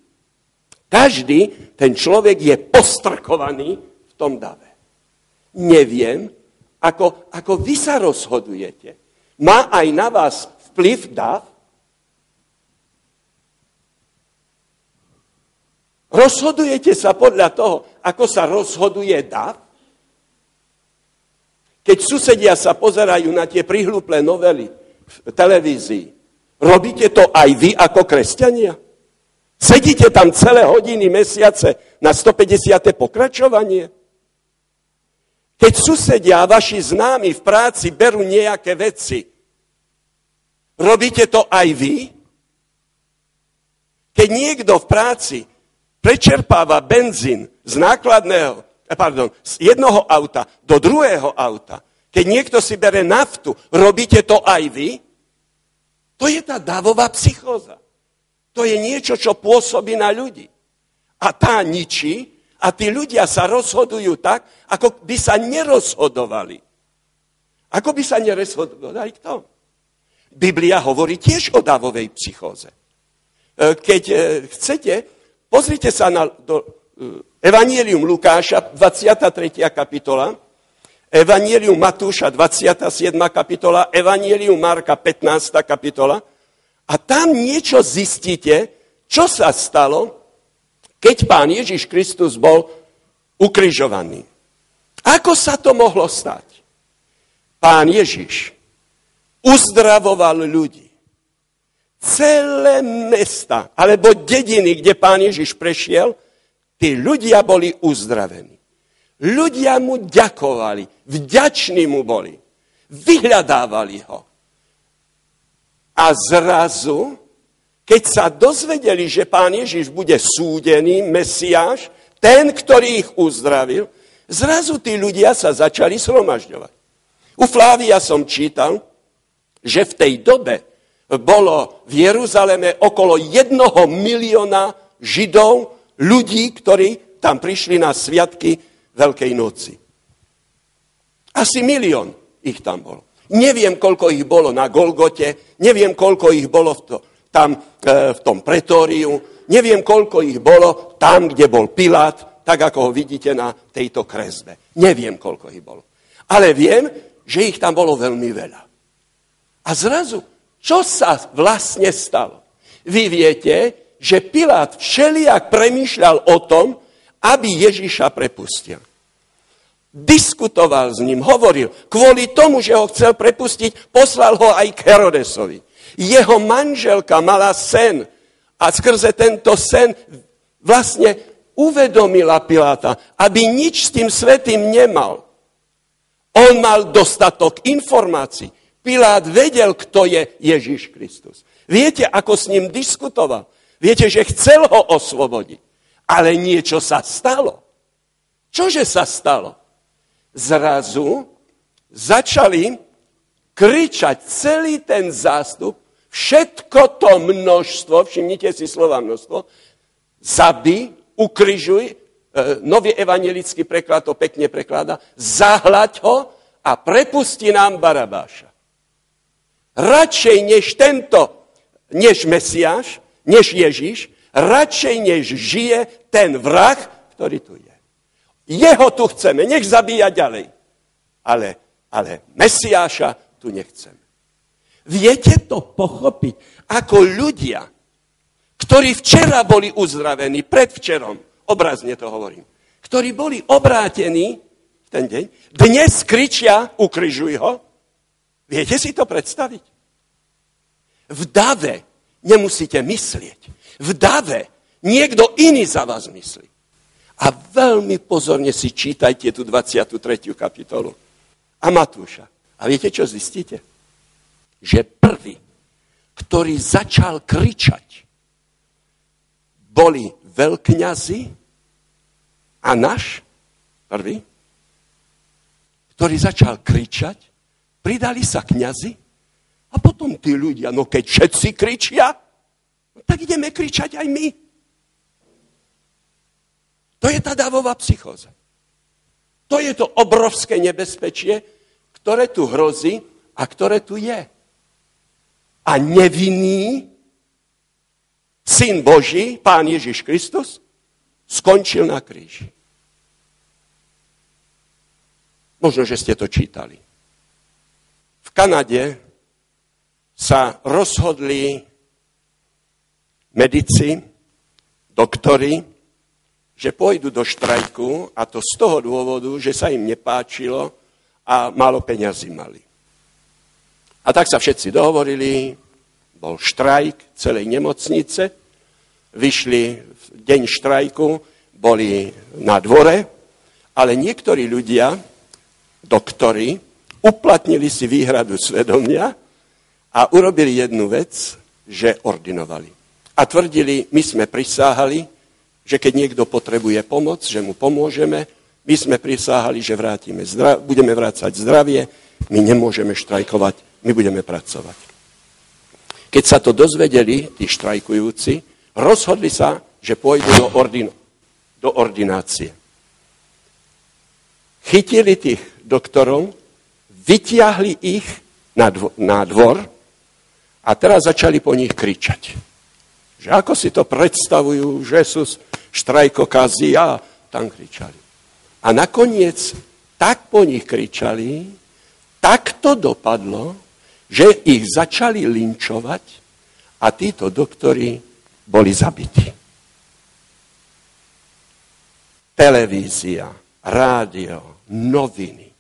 Speaker 1: Každý ten človek je postrkovaný v tom dave. Neviem, ako, ako vy sa rozhodujete. Má aj na vás vplyv dav? Rozhodujete sa podľa toho, ako sa rozhoduje dav? Keď susedia sa pozerajú na tie prihlúple novely v televízii, robíte to aj vy ako kresťania? Sedíte tam celé hodiny, mesiace na 150. pokračovanie? Keď susedia a vaši známi v práci berú nejaké veci, robíte to aj vy? Keď niekto v práci prečerpáva benzín z nákladného, eh, pardon, z jednoho auta do druhého auta, keď niekto si bere naftu, robíte to aj vy? To je tá davová psychóza. To je niečo, čo pôsobí na ľudí. A tá ničí a tí ľudia sa rozhodujú tak, ako by sa nerozhodovali. Ako by sa nerozhodovali kto? Biblia hovorí tiež o davovej psychóze. Eh, keď eh, chcete, Pozrite sa na do, e, Evangelium Lukáša, 23. kapitola, Evangelium Matúša, 27. kapitola, Evangelium Marka, 15. kapitola. A tam niečo zistíte, čo sa stalo, keď pán Ježiš Kristus bol ukrižovaný. Ako sa to mohlo stať? Pán Ježiš uzdravoval ľudí celé mesta alebo dediny, kde pán Ježiš prešiel, tí ľudia boli uzdravení. Ľudia mu ďakovali, vďační mu boli, vyhľadávali ho. A zrazu, keď sa dozvedeli, že pán Ježiš bude súdený, Mesiáš, ten, ktorý ich uzdravil, zrazu tí ľudia sa začali sromažďovať. U Flávia som čítal, že v tej dobe bolo v Jeruzaleme okolo jednoho milióna židov, ľudí, ktorí tam prišli na sviatky Veľkej noci. Asi milión ich tam bolo. Neviem, koľko ich bolo na Golgote, neviem, koľko ich bolo v to. tam e, v tom pretóriu, neviem, koľko ich bolo tam, kde bol Pilát, tak ako ho vidíte na tejto kresbe. Neviem, koľko ich bolo. Ale viem, že ich tam bolo veľmi veľa. A zrazu, čo sa vlastne stalo? Vy viete, že Pilát všelijak premýšľal o tom, aby Ježiša prepustil. Diskutoval s ním, hovoril, kvôli tomu, že ho chcel prepustiť, poslal ho aj k Herodesovi. Jeho manželka mala sen a skrze tento sen vlastne uvedomila Piláta, aby nič s tým svetým nemal. On mal dostatok informácií. Pilát vedel, kto je Ježiš Kristus. Viete, ako s ním diskutoval? Viete, že chcel ho oslobodiť. Ale niečo sa stalo. Čože sa stalo? zrazu začali kričať celý ten zástup, všetko to množstvo, všimnite si slova množstvo, zabi, ukryžuj, e, nový evangelický preklad to pekne preklada, zahlaď ho a prepusti nám Barabáša. Radšej než tento, než Mesiáš, než Ježiš, radšej než žije ten vrah, ktorý tu je. Jeho tu chceme, nech zabíja ďalej. Ale, ale Mesiáša tu nechceme. Viete to pochopiť, ako ľudia, ktorí včera boli uzdravení, predvčerom, obrazne to hovorím, ktorí boli obrátení v ten deň, dnes kričia, ukryžuj ho. Viete si to predstaviť? V dave nemusíte myslieť. V dave niekto iný za vás myslí. A veľmi pozorne si čítajte tú 23. kapitolu. A Matúša. A viete, čo zistíte? Že prvý, ktorý začal kričať, boli veľkňazi a náš prvý, ktorý začal kričať, pridali sa kňazi a potom tí ľudia, no keď všetci kričia, tak ideme kričať aj my. To je tá davová psychóza. To je to obrovské nebezpečie, ktoré tu hrozí a ktoré tu je. A nevinný syn Boží, pán Ježiš Kristus, skončil na kríži. Možno, že ste to čítali. V Kanade sa rozhodli medici, doktori, že pôjdu do štrajku a to z toho dôvodu, že sa im nepáčilo a málo peňazí mali. A tak sa všetci dohovorili, bol štrajk celej nemocnice, vyšli v deň štrajku, boli na dvore, ale niektorí ľudia, doktori, uplatnili si výhradu svedomia a urobili jednu vec, že ordinovali. A tvrdili, my sme prisáhali, že keď niekto potrebuje pomoc, že mu pomôžeme. My sme prisáhali, že vrátime zdra- budeme vrácať zdravie, my nemôžeme štrajkovať, my budeme pracovať. Keď sa to dozvedeli, tí štrajkujúci, rozhodli sa, že pôjdu do, ordino, do ordinácie. Chytili tých doktorov, vytiahli ich na, dvo- na dvor a teraz začali po nich kričať. Že ako si to predstavujú, že sú štrajkokazy a tam kričali. A nakoniec tak po nich kričali, tak to dopadlo, že ich začali linčovať a títo doktori boli zabití. Televízia, rádio, noviny.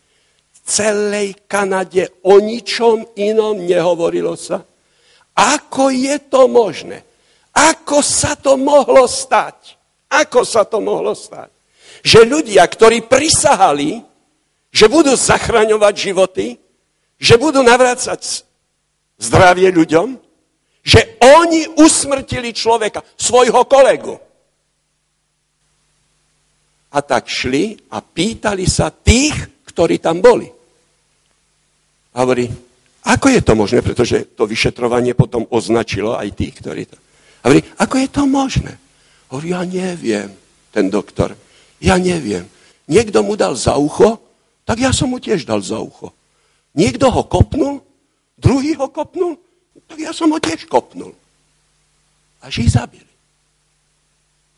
Speaker 1: Celej Kanade o ničom inom nehovorilo sa. Ako je to možné? Ako sa to mohlo stať? Ako sa to mohlo stať? Že ľudia, ktorí prisahali, že budú zachraňovať životy, že budú navrácať zdravie ľuďom, že oni usmrtili človeka, svojho kolegu. A tak šli a pýtali sa tých, ktorí tam boli. A hovorí, ako je to možné, pretože to vyšetrovanie potom označilo aj tých, ktorí to... A hovorí, ako je to možné? Hovorí, ja neviem, ten doktor. Ja neviem. Niekto mu dal za ucho, tak ja som mu tiež dal za ucho. Niekto ho kopnul, druhý ho kopnul, tak ja som ho tiež kopnul. až ich zabili.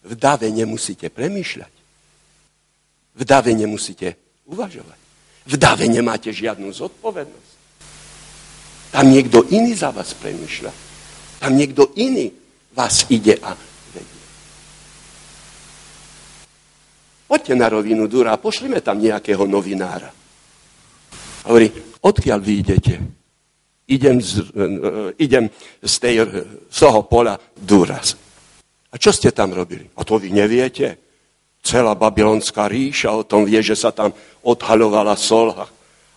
Speaker 1: V dave nemusíte premýšľať. V dave nemusíte uvažovať. V dave nemáte žiadnu zodpovednosť. Tam niekto iný za vás premýšľa. Tam niekto iný vás ide a vedie. Poďte na rovinu Dura a pošlime tam nejakého novinára. Hovorí, odkiaľ vy idete? Idem z, uh, idem z, tej, z toho pola Duras. A čo ste tam robili? A to vy neviete. Celá babylonská ríša o tom vie, že sa tam odhaľovala solha.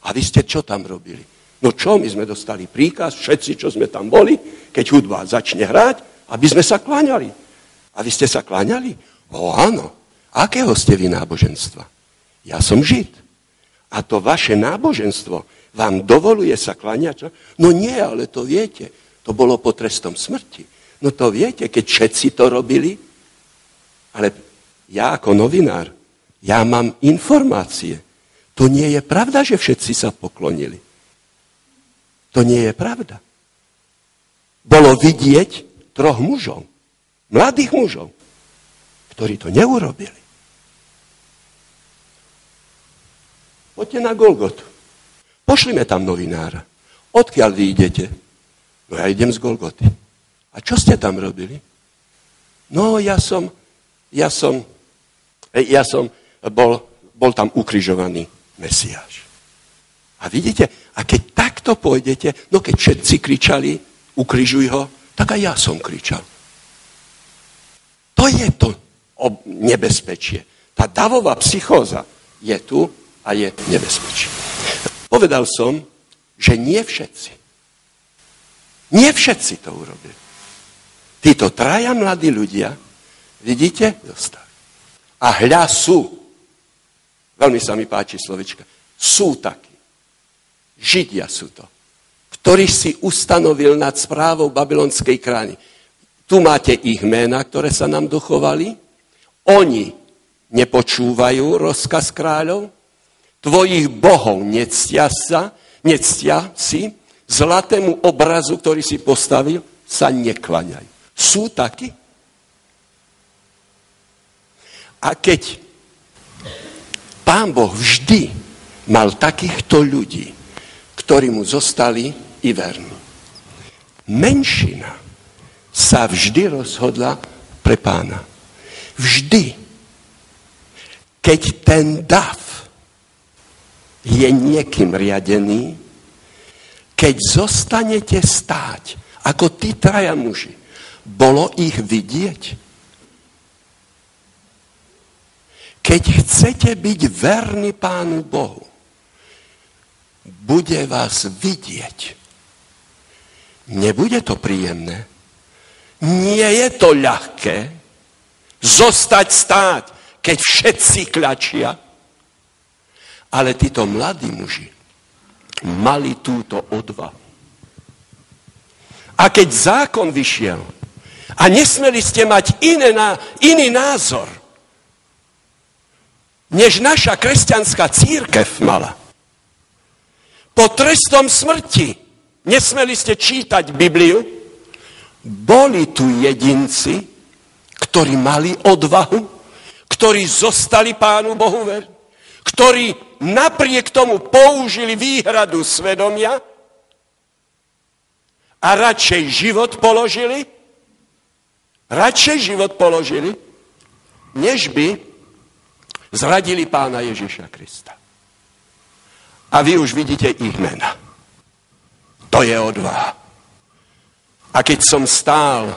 Speaker 1: A vy ste čo tam robili? No čo, my sme dostali príkaz, všetci, čo sme tam boli, keď hudba začne hrať, aby sme sa kláňali. A vy ste sa kláňali? O áno. Akého ste vy náboženstva? Ja som žid. A to vaše náboženstvo vám dovoluje sa kláňať? No nie, ale to viete. To bolo po trestom smrti. No to viete, keď všetci to robili. Ale ja ako novinár, ja mám informácie. To nie je pravda, že všetci sa poklonili. To nie je pravda. Bolo vidieť troch mužov, mladých mužov, ktorí to neurobili. Poďte na Golgotu. Pošlime tam novinára. Odkiaľ vy idete? No ja idem z Golgoty. A čo ste tam robili? No ja som, ja som, ja som bol, bol tam ukrižovaný Mesiáš. A vidíte, a keď takto pôjdete, no keď všetci kričali, ukrižuj ho, tak aj ja som kričal. To je to nebezpečie. Tá davová psychóza je tu a je nebezpečie. Povedal som, že nie všetci. Nie všetci to urobili. Títo traja mladí ľudia, vidíte, dostali. A hľa sú. Veľmi sa mi páči slovička. Sú takí. Židia sú to, ktorý si ustanovil nad správou babylonskej krány. Tu máte ich mena, ktoré sa nám dochovali. Oni nepočúvajú rozkaz kráľov, tvojich bohov nectia sa, nectia si, zlatému obrazu, ktorý si postavil, sa neklaňajú. Sú takí? A keď pán Boh vždy mal takýchto ľudí, ktorí mu zostali i verní. Menšina sa vždy rozhodla pre pána. Vždy. Keď ten dav je niekým riadený, keď zostanete stáť, ako tí traja muži, bolo ich vidieť? Keď chcete byť verní Pánu Bohu, bude vás vidieť. Nebude to príjemné. Nie je to ľahké zostať stáť, keď všetci kľačia. Ale títo mladí muži mali túto odvahu. A keď zákon vyšiel a nesmeli ste mať iné, iný názor, než naša kresťanská církev mala, po trestom smrti. Nesmeli ste čítať Bibliu. Boli tu jedinci, ktorí mali odvahu, ktorí zostali Pánu Bohu ver, ktorí napriek tomu použili výhradu svedomia a radšej život položili, radšej život položili, než by zradili pána Ježiša Krista. A vy už vidíte ich mena. To je odvaha. A keď som stál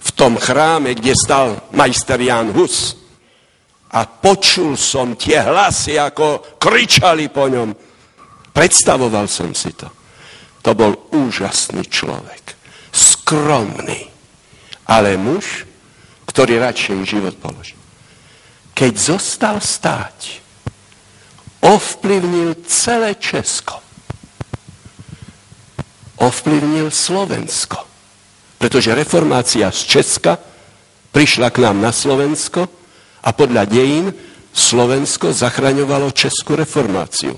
Speaker 1: v tom chráme, kde stal majster Jan Hus a počul som tie hlasy, ako kričali po ňom, predstavoval som si to. To bol úžasný človek. Skromný. Ale muž, ktorý radšej život položil. Keď zostal stáť, ovplyvnil celé Česko. Ovplyvnil Slovensko. Pretože reformácia z Česka prišla k nám na Slovensko a podľa dejín Slovensko zachraňovalo Českú reformáciu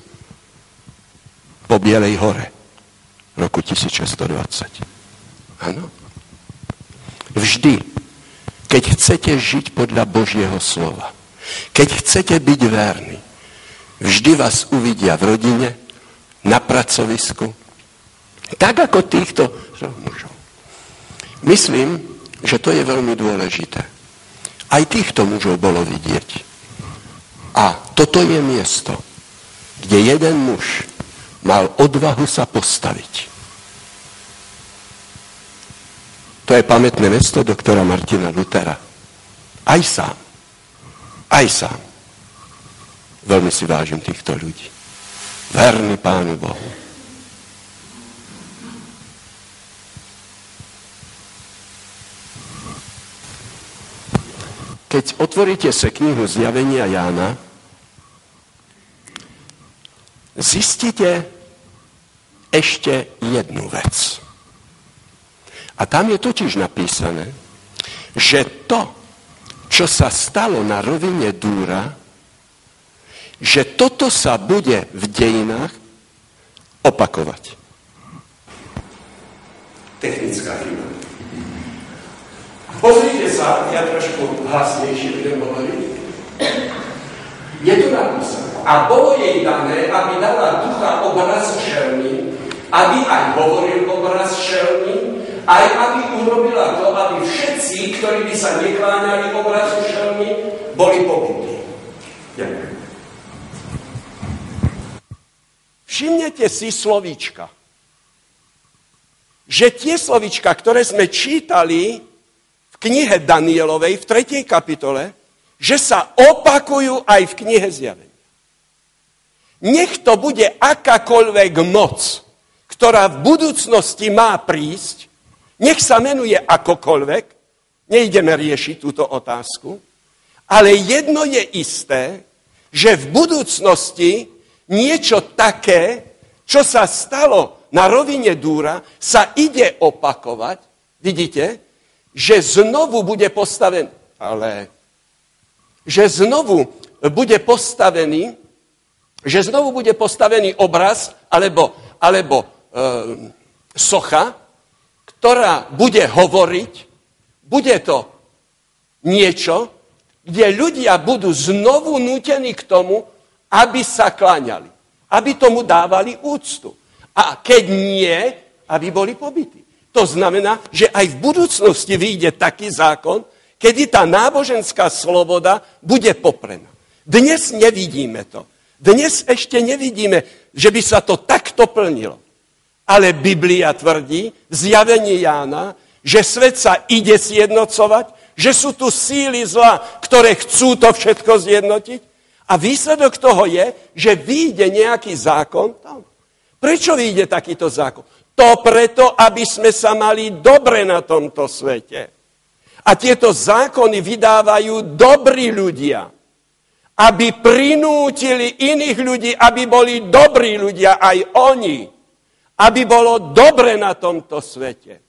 Speaker 1: po Bielej hore roku 1620. Áno. Vždy, keď chcete žiť podľa Božieho slova, keď chcete byť verní, vždy vás uvidia v rodine, na pracovisku, tak ako týchto mužov. Myslím, že to je veľmi dôležité. Aj týchto mužov bolo vidieť. A toto je miesto, kde jeden muž mal odvahu sa postaviť. To je pamätné mesto doktora Martina Lutera. Aj sám. Aj sám. Veľmi si vážim týchto ľudí. Verný Pánu Bohu. Keď otvoríte sa knihu Zjavenia Jána, zistíte ešte jednu vec. A tam je totiž napísané, že to, čo sa stalo na rovine Dúra, že toto sa bude v dejinách opakovať. Technická chyba. Pozrite sa, ja trošku hlasnejšie budem hovoriť. Je tu napísané. A bolo jej dané, aby dala ducha obraz šelmy, aby aj hovoril obraz šelmy, aj aby urobila to, aby všetci, ktorí by sa nekláňali obrazu šelmy, boli pobudí. Ďakujem. Všimnete si slovíčka. Že tie slovíčka, ktoré sme čítali v knihe Danielovej v 3. kapitole, že sa opakujú aj v knihe Zjavenia. Nech to bude akákoľvek moc, ktorá v budúcnosti má prísť, nech sa menuje akokoľvek, nejdeme riešiť túto otázku, ale jedno je isté, že v budúcnosti niečo také, čo sa stalo na rovine Dúra, sa ide opakovať. Vidíte, že znovu bude postavený, ale že znovu bude postavený, že znovu bude postavený obraz alebo, alebo e, socha, ktorá bude hovoriť, bude to niečo, kde ľudia budú znovu nútení k tomu, aby sa kláňali, aby tomu dávali úctu. A keď nie, aby boli pobytí. To znamená, že aj v budúcnosti vyjde taký zákon, kedy tá náboženská sloboda bude poprená. Dnes nevidíme to. Dnes ešte nevidíme, že by sa to takto plnilo. Ale Biblia tvrdí v zjavení Jána, že svet sa ide zjednocovať, že sú tu síly zla, ktoré chcú to všetko zjednotiť. A výsledok toho je, že vyjde nejaký zákon. Prečo vyjde takýto zákon? To preto, aby sme sa mali dobre na tomto svete. A tieto zákony vydávajú dobrí ľudia, aby prinútili iných ľudí, aby boli dobrí ľudia, aj oni aby bolo dobre na tomto svete.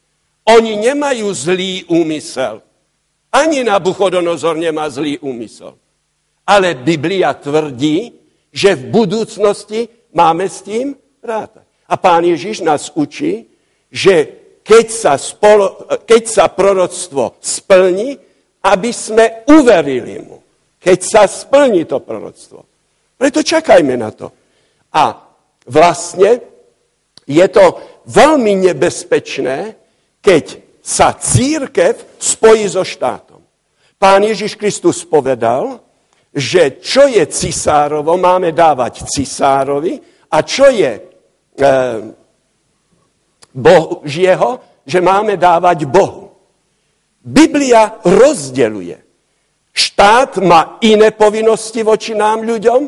Speaker 1: Oni nemajú zlý úmysel. Ani Nabuchodonozor nemá zlý úmysel. Ale Biblia tvrdí, že v budúcnosti máme s tým rátať. A pán Ježiš nás učí, že keď sa, spolo, keď sa proroctvo splní, aby sme uverili mu. Keď sa splní to proroctvo. Preto čakajme na to. A vlastne je to veľmi nebezpečné, keď sa církev spojí so štátom. Pán Ježiš Kristus povedal, že čo je cisárovo, máme dávať cisárovi a čo je e, Božieho, že máme dávať Bohu. Biblia rozdeluje. Štát má iné povinnosti voči nám ľuďom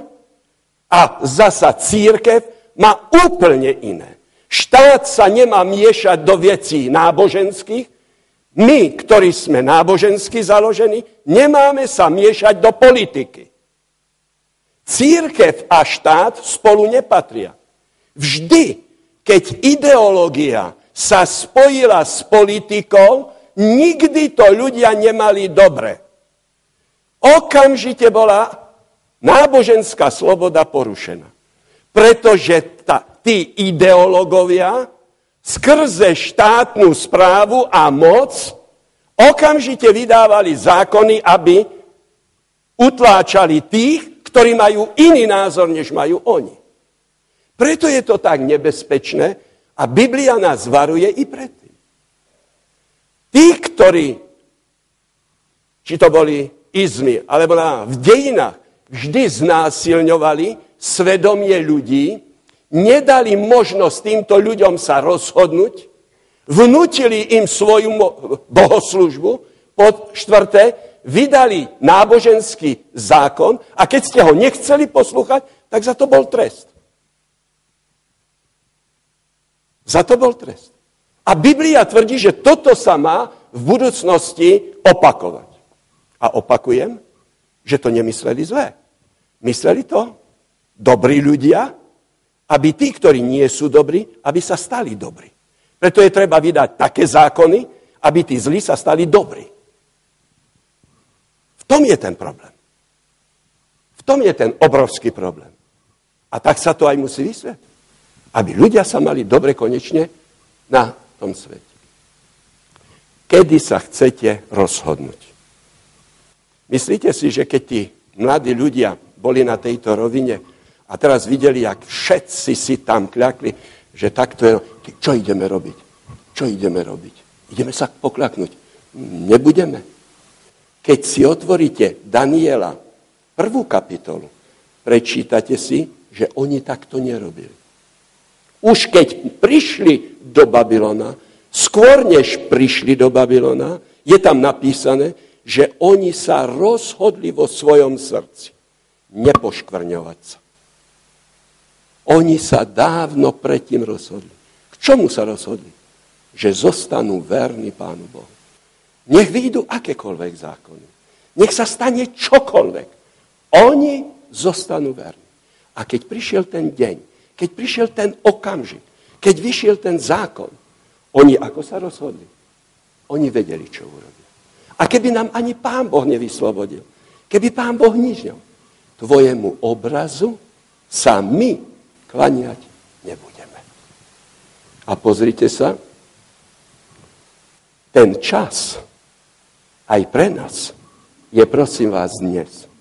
Speaker 1: a zasa církev má úplne iné. Štát sa nemá miešať do vecí náboženských. My, ktorí sme nábožensky založení, nemáme sa miešať do politiky. Církev a štát spolu nepatria. Vždy, keď ideológia sa spojila s politikou, nikdy to ľudia nemali dobre. Okamžite bola náboženská sloboda porušená. Pretože tá, tí ideológovia skrze štátnu správu a moc okamžite vydávali zákony, aby utláčali tých, ktorí majú iný názor, než majú oni. Preto je to tak nebezpečné a Biblia nás varuje i predtým. Tí, ktorí, či to boli izmy, alebo v dejinách, vždy znásilňovali svedomie ľudí, nedali možnosť týmto ľuďom sa rozhodnúť, vnútili im svoju bohoslužbu, po štvrté, vydali náboženský zákon a keď ste ho nechceli poslúchať, tak za to bol trest. Za to bol trest. A Biblia tvrdí, že toto sa má v budúcnosti opakovať. A opakujem, že to nemysleli zlé. Mysleli to dobrí ľudia, aby tí, ktorí nie sú dobrí, aby sa stali dobrí. Preto je treba vydať také zákony, aby tí zlí sa stali dobrí. V tom je ten problém. V tom je ten obrovský problém. A tak sa to aj musí vysvetliť. Aby ľudia sa mali dobre konečne na tom svete. Kedy sa chcete rozhodnúť? Myslíte si, že keď tí mladí ľudia boli na tejto rovine a teraz videli, jak všetci si tam kľakli, že takto je, čo ideme robiť? Čo ideme robiť? Ideme sa poklaknúť. Nebudeme. Keď si otvoríte Daniela, prvú kapitolu, prečítate si, že oni takto nerobili. Už keď prišli do Babylona, skôr než prišli do Babylona, je tam napísané, že oni sa rozhodli vo svojom srdci nepoškvrňovať sa. Oni sa dávno predtým rozhodli. K čomu sa rozhodli? Že zostanú verní Pánu Bohu. Nech výjdu akékoľvek zákony. Nech sa stane čokoľvek. Oni zostanú verní. A keď prišiel ten deň, keď prišiel ten okamžik, keď vyšiel ten zákon, oni ako sa rozhodli? Oni vedeli, čo urobia. A keby nám ani Pán Boh nevyslobodil, keby Pán Boh nič tvojemu obrazu sa my klaniať nebudeme. A pozrite sa, ten čas aj pre nás je, prosím vás, dnes.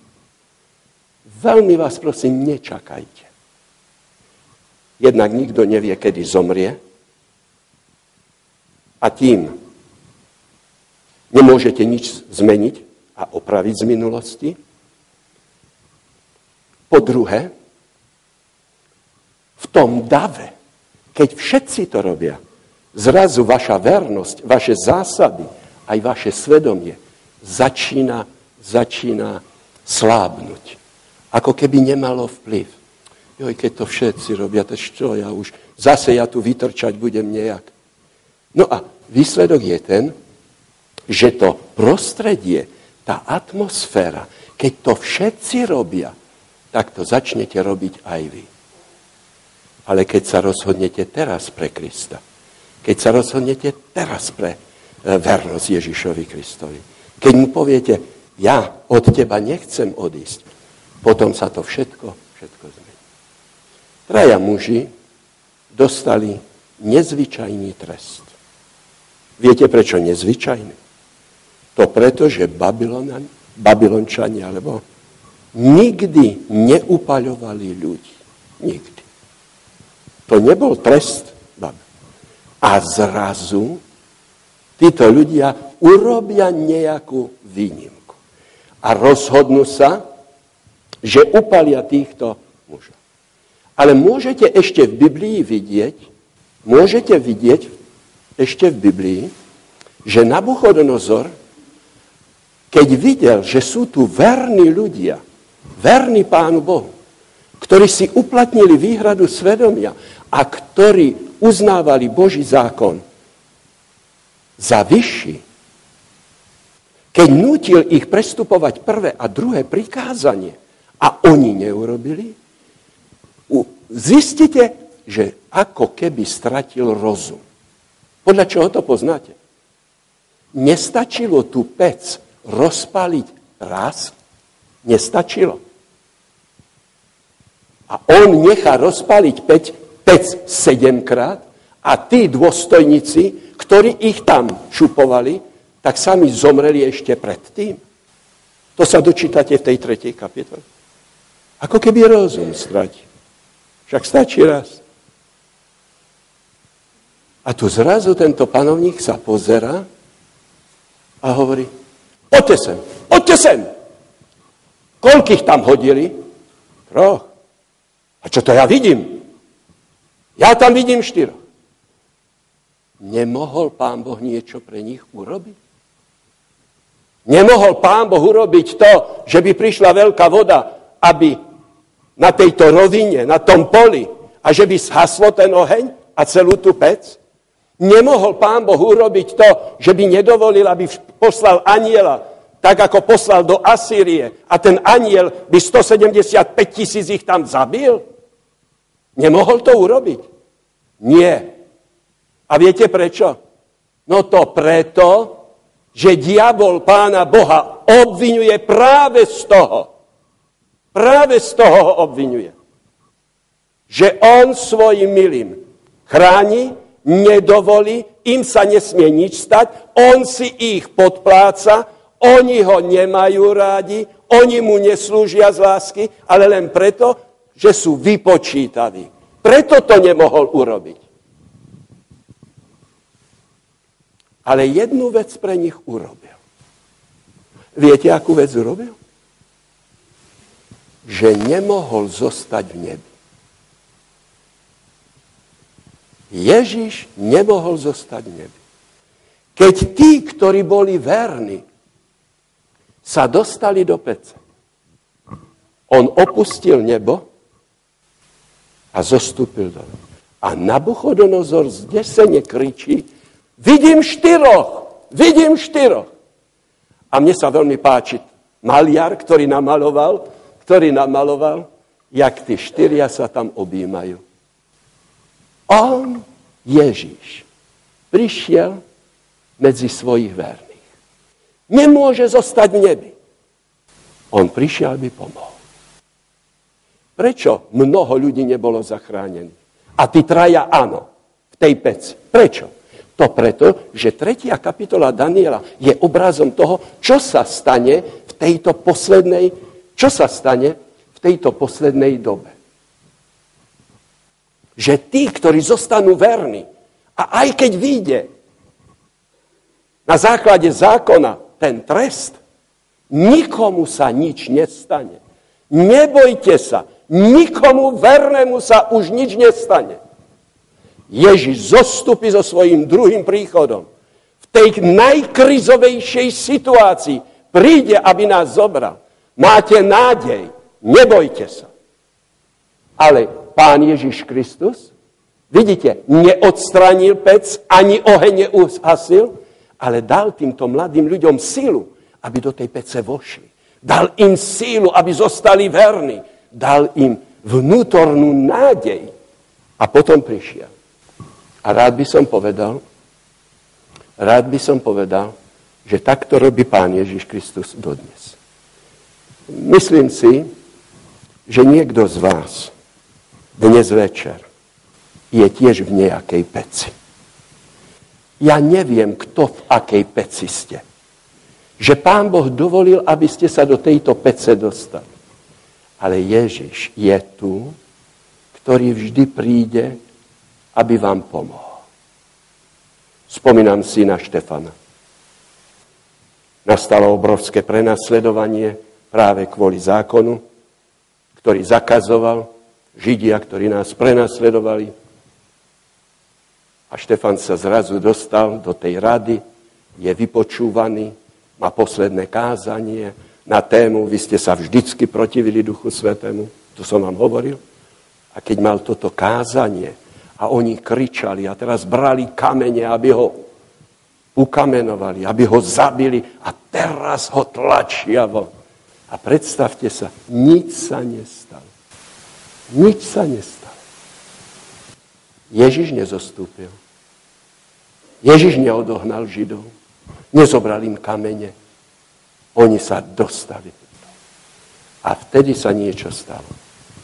Speaker 1: Veľmi vás prosím, nečakajte. Jednak nikto nevie, kedy zomrie a tým nemôžete nič zmeniť a opraviť z minulosti. Po druhé, v tom dave, keď všetci to robia, zrazu vaša vernosť, vaše zásady, aj vaše svedomie začína, začína slábnuť. Ako keby nemalo vplyv. Joj, keď to všetci robia, to čo ja už, zase ja tu vytrčať budem nejak. No a výsledok je ten, že to prostredie, tá atmosféra, keď to všetci robia, tak to začnete robiť aj vy. Ale keď sa rozhodnete teraz pre Krista, keď sa rozhodnete teraz pre vernosť Ježišovi Kristovi. Keď mu poviete, ja od teba nechcem odísť, potom sa to všetko, všetko zmení. Traja muži dostali nezvyčajný trest. Viete, prečo nezvyčajný? To preto, že Babylončania, alebo nikdy neupaľovali ľudí. Nikdy. To nebol trest A zrazu títo ľudia urobia nejakú výnimku. A rozhodnú sa, že upalia týchto mužov. Ale môžete ešte v Biblii vidieť, môžete vidieť ešte v Biblii, že Nabuchodonozor, keď videl, že sú tu verní ľudia, verní Pánu Bohu, ktorí si uplatnili výhradu svedomia a ktorí uznávali Boží zákon, za vyšší, keď nutil ich prestupovať prvé a druhé prikázanie a oni neurobili, zistite, že ako keby stratil rozum. Podľa čoho to poznáte? Nestačilo tú pec rozpaliť raz? Nestačilo. A on nechá rozpaliť pec, pec sedemkrát a tí dôstojníci ktorí ich tam šupovali, tak sami zomreli ešte predtým. To sa dočítate v tej tretej kapitole. Ako keby rozum stratí. Však stačí raz. A tu zrazu tento panovník sa pozera a hovorí, poďte sem, poďte sem. Koľkých tam hodili? Troch. A čo to ja vidím? Ja tam vidím štyroch. Nemohol pán Boh niečo pre nich urobiť? Nemohol pán Boh urobiť to, že by prišla veľká voda, aby na tejto rovine, na tom poli, a že by zhaslo ten oheň a celú tú pec? Nemohol pán Boh urobiť to, že by nedovolil, aby poslal aniela, tak ako poslal do Asýrie a ten aniel by 175 tisíc ich tam zabil? Nemohol to urobiť? Nie. A viete prečo? No to preto, že diabol pána Boha obvinuje práve z toho. Práve z toho ho obvinuje. Že on svojim milým chráni, nedovolí, im sa nesmie nič stať, on si ich podpláca, oni ho nemajú rádi, oni mu neslúžia z lásky, ale len preto, že sú vypočítaví. Preto to nemohol urobiť. Ale jednu vec pre nich urobil. Viete, akú vec urobil? Že nemohol zostať v nebi. Ježiš nemohol zostať v nebi. Keď tí, ktorí boli verní, sa dostali do pece, on opustil nebo a zostúpil do A Nabuchodonozor zdesene kričí, Vidím štyroch, vidím štyroch. A mne sa veľmi páči maliar, ktorý namaloval, ktorý namaloval, jak tí štyria sa tam objímajú. On, Ježíš, prišiel medzi svojich verných. Nemôže zostať v nebi. On prišiel, aby pomohol. Prečo mnoho ľudí nebolo zachránených? A tí traja áno, v tej peci. Prečo? To preto, že tretia kapitola Daniela je obrazom toho, čo sa stane v tejto poslednej, čo sa stane v tejto poslednej dobe. Že tí, ktorí zostanú verní, a aj keď vyjde na základe zákona ten trest, nikomu sa nič nestane. Nebojte sa, nikomu vernému sa už nič nestane. Ježiš zostupí so svojím druhým príchodom. V tej najkrizovejšej situácii príde, aby nás zobral. Máte nádej, nebojte sa. Ale pán Ježiš Kristus, vidíte, neodstranil pec, ani oheň neuhasil, ale dal týmto mladým ľuďom silu, aby do tej pece vošli. Dal im sílu, aby zostali verní. Dal im vnútornú nádej. A potom prišiel. A rád by som povedal, rád by som povedal, že takto robí Pán Ježiš Kristus dodnes. Myslím si, že niekto z vás dnes večer je tiež v nejakej peci. Ja neviem, kto v akej peci ste. Že Pán Boh dovolil, aby ste sa do tejto pece dostali. Ale Ježiš je tu, ktorý vždy príde aby vám pomohol. Spomínam si na Štefana. Nastalo obrovské prenasledovanie práve kvôli zákonu, ktorý zakazoval Židia, ktorí nás prenasledovali. A Štefan sa zrazu dostal do tej rady, je vypočúvaný, má posledné kázanie na tému, vy ste sa vždycky protivili Duchu Svetému, to som vám hovoril. A keď mal toto kázanie, a oni kričali a teraz brali kamene, aby ho ukamenovali, aby ho zabili a teraz ho tlačia von. A predstavte sa, nič sa nestalo. Nič sa nestalo. Ježiš nezostúpil. Ježiš neodohnal Židov. Nezobral im kamene. Oni sa dostali. A vtedy sa niečo stalo.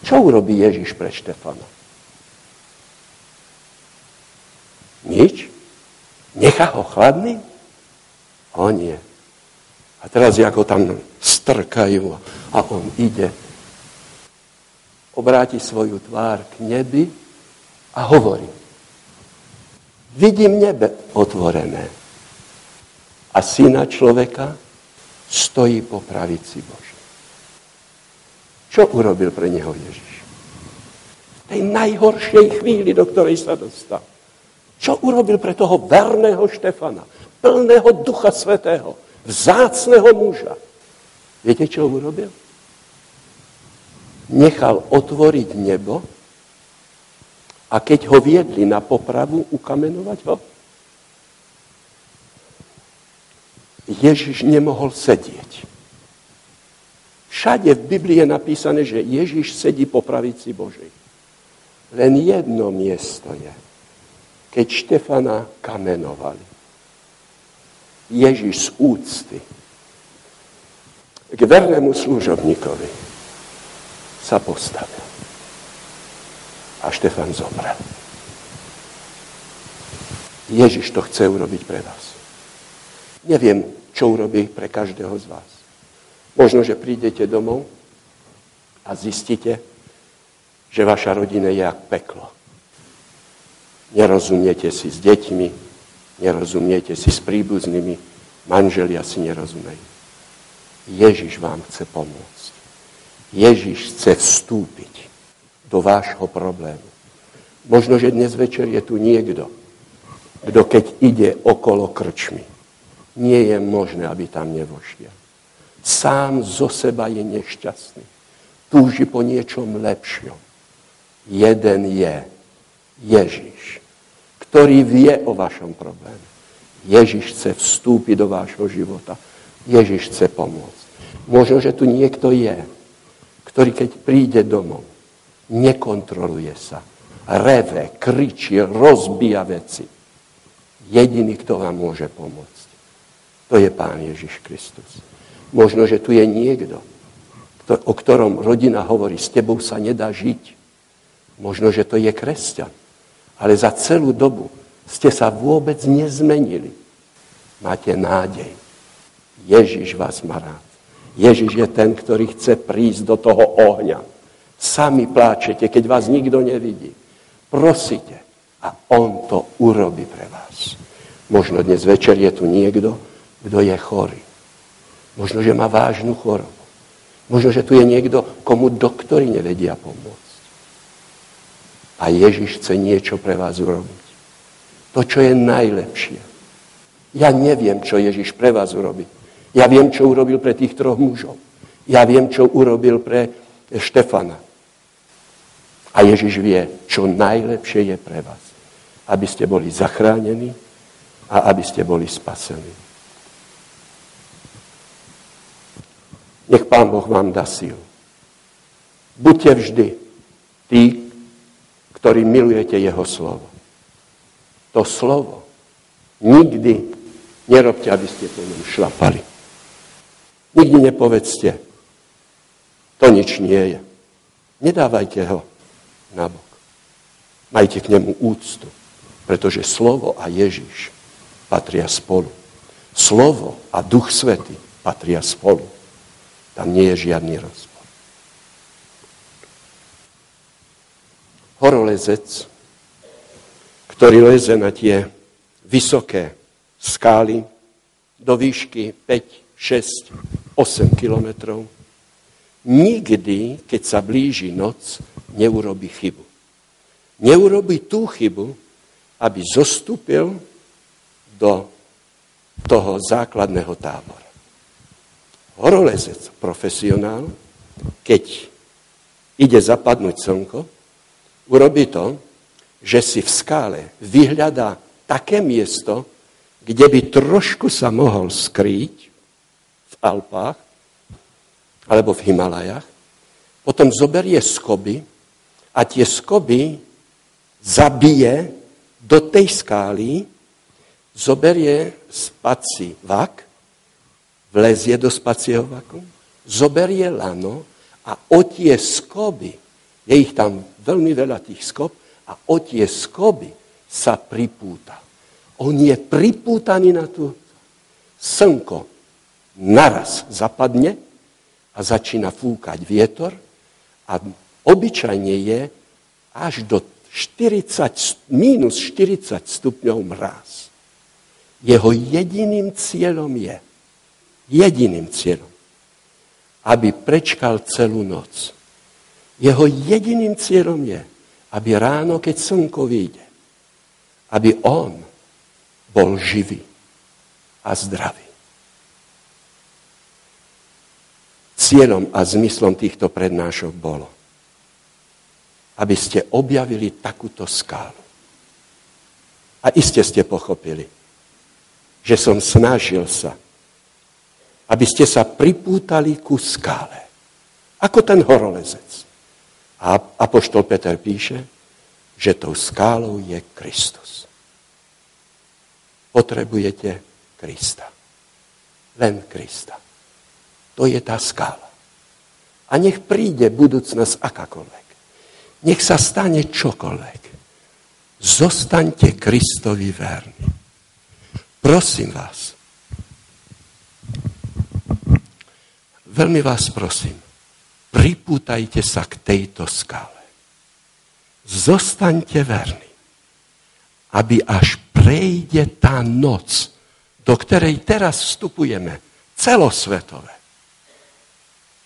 Speaker 1: Čo urobí Ježiš pre Štefana? Nič? Nechá ho chladný? O nie. A teraz, ako tam strkajú a on ide, obráti svoju tvár k nebi a hovorí. Vidím nebe otvorené a syna človeka stojí po pravici Boží. Čo urobil pre neho Ježiš? V tej najhoršej chvíli, do ktorej sa dostal. Čo urobil pre toho verného Štefana, plného Ducha Svetého, vzácného muža? Viete, čo urobil? Nechal otvoriť nebo a keď ho viedli na popravu, ukamenovať ho, Ježiš nemohol sedieť. Všade v Biblii je napísané, že Ježiš sedí po pravici Božej. Len jedno miesto je, keď Štefana kamenovali. Ježiš z úcty k vernému služobníkovi sa postavil. A Štefan zomrel. Ježiš to chce urobiť pre vás. Neviem, čo urobí pre každého z vás. Možno, že prídete domov a zistíte, že vaša rodina je jak peklo nerozumiete si s deťmi, nerozumiete si s príbuznými, manželia si nerozumejú. Ježiš vám chce pomôcť. Ježiš chce vstúpiť do vášho problému. Možno, že dnes večer je tu niekto, kto keď ide okolo krčmy, nie je možné, aby tam nevošiel. Sám zo seba je nešťastný. Túži po niečom lepšom. Jeden je Ježiš ktorý vie o vašom probléme. Ježiš chce vstúpiť do vášho života. Ježiš chce pomôcť. Možno, že tu niekto je, ktorý keď príde domov, nekontroluje sa, reve, kričí, rozbíja veci. Jediný, kto vám môže pomôcť, to je Pán Ježiš Kristus. Možno, že tu je niekto, o ktorom rodina hovorí, s tebou sa nedá žiť. Možno, že to je kresťan ale za celú dobu ste sa vôbec nezmenili. Máte nádej. Ježiš vás má rád. Ježiš je ten, ktorý chce prísť do toho ohňa. Sami pláčete, keď vás nikto nevidí. Prosíte a on to urobi pre vás. Možno dnes večer je tu niekto, kto je chorý. Možno, že má vážnu chorobu. Možno, že tu je niekto, komu doktori nevedia pomôcť. A Ježiš chce niečo pre vás urobiť. To, čo je najlepšie. Ja neviem, čo Ježiš pre vás urobí. Ja viem, čo urobil pre tých troch mužov. Ja viem, čo urobil pre Štefana. A Ježiš vie, čo najlepšie je pre vás. Aby ste boli zachránení a aby ste boli spasení. Nech Pán Boh vám dá sílu. Buďte vždy tí, ktorí milujete jeho slovo. To slovo nikdy nerobte, aby ste po ňom šlapali. Nikdy nepovedzte, to nič nie je. Nedávajte ho na bok. Majte k nemu úctu, pretože slovo a Ježiš patria spolu. Slovo a Duch Svety patria spolu. Tam nie je žiadny rozpor. horolezec, ktorý leze na tie vysoké skály do výšky 5, 6, 8 kilometrov, nikdy, keď sa blíži noc, neurobi chybu. Neurobi tú chybu, aby zostúpil do toho základného tábora. Horolezec, profesionál, keď ide zapadnúť slnko, urobí to, že si v skále vyhľadá také miesto, kde by trošku sa mohol skrýť v Alpách alebo v Himalajach. Potom zoberie skoby a tie skoby zabije do tej skály, zoberie spací vak, vlezie do spacieho vaku, zoberie lano a o tie skoby je ich tam veľmi veľa tých skop a o tie skoby sa pripúta. On je pripútaný na tú slnko naraz zapadne a začína fúkať vietor a obyčajne je až do 40, minus 40 stupňov mráz. Jeho jediným cieľom je, jediným cieľom, aby prečkal celú noc. Jeho jediným cieľom je, aby ráno, keď slnko vyjde, aby on bol živý a zdravý. Cieľom a zmyslom týchto prednášok bolo, aby ste objavili takúto skálu. A iste ste pochopili, že som snažil sa, aby ste sa pripútali ku skále, ako ten horolezec. A Apoštol Peter píše, že tou skálou je Kristus. Potrebujete Krista. Len Krista. To je tá skála. A nech príde budúcnosť akákoľvek. Nech sa stane čokoľvek. Zostaňte Kristovi verní. Prosím vás. Veľmi vás prosím. Pripútajte sa k tejto skále. Zostaňte verní. Aby až prejde tá noc, do ktorej teraz vstupujeme, celosvetové,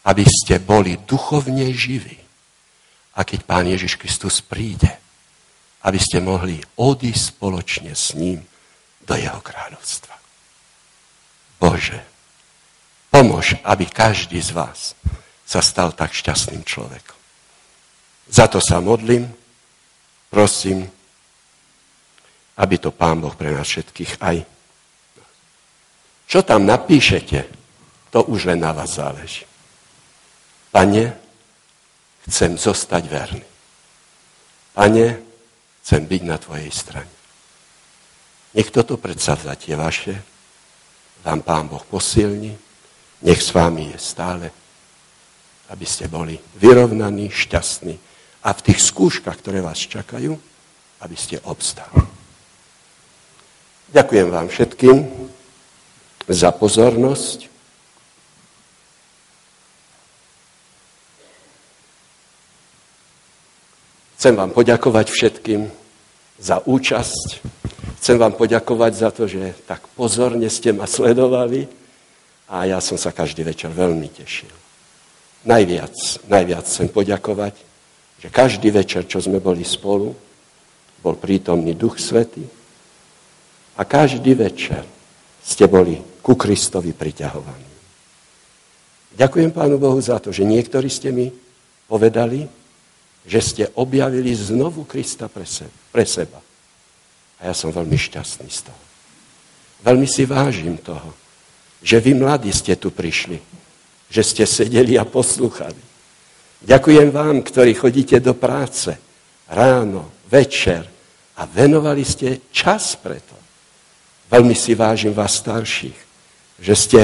Speaker 1: aby ste boli duchovne živí. A keď Pán Ježiš Kristus príde, aby ste mohli odísť spoločne s ním do jeho kráľovstva. Bože, pomôž, aby každý z vás sa stal tak šťastným človekom. Za to sa modlím, prosím, aby to Pán Boh pre nás všetkých aj čo tam napíšete, to už len na vás záleží. Pane, chcem zostať verný. Pane, chcem byť na Tvojej strane. Nech toto predsavzatie vaše vám Pán Boh posilní, nech s vámi je stále, aby ste boli vyrovnaní, šťastní a v tých skúškach, ktoré vás čakajú, aby ste obstali. Ďakujem vám všetkým za pozornosť. Chcem vám poďakovať všetkým za účasť. Chcem vám poďakovať za to, že tak pozorne ste ma sledovali a ja som sa každý večer veľmi tešil. Najviac, najviac chcem poďakovať, že každý večer, čo sme boli spolu, bol prítomný Duch Svety a každý večer ste boli ku Kristovi priťahovaní. Ďakujem Pánu Bohu za to, že niektorí ste mi povedali, že ste objavili znovu Krista pre seba. A ja som veľmi šťastný z toho. Veľmi si vážim toho, že vy mladí ste tu prišli, že ste sedeli a poslúchali. Ďakujem vám, ktorí chodíte do práce ráno, večer a venovali ste čas preto. Veľmi si vážim vás starších, že ste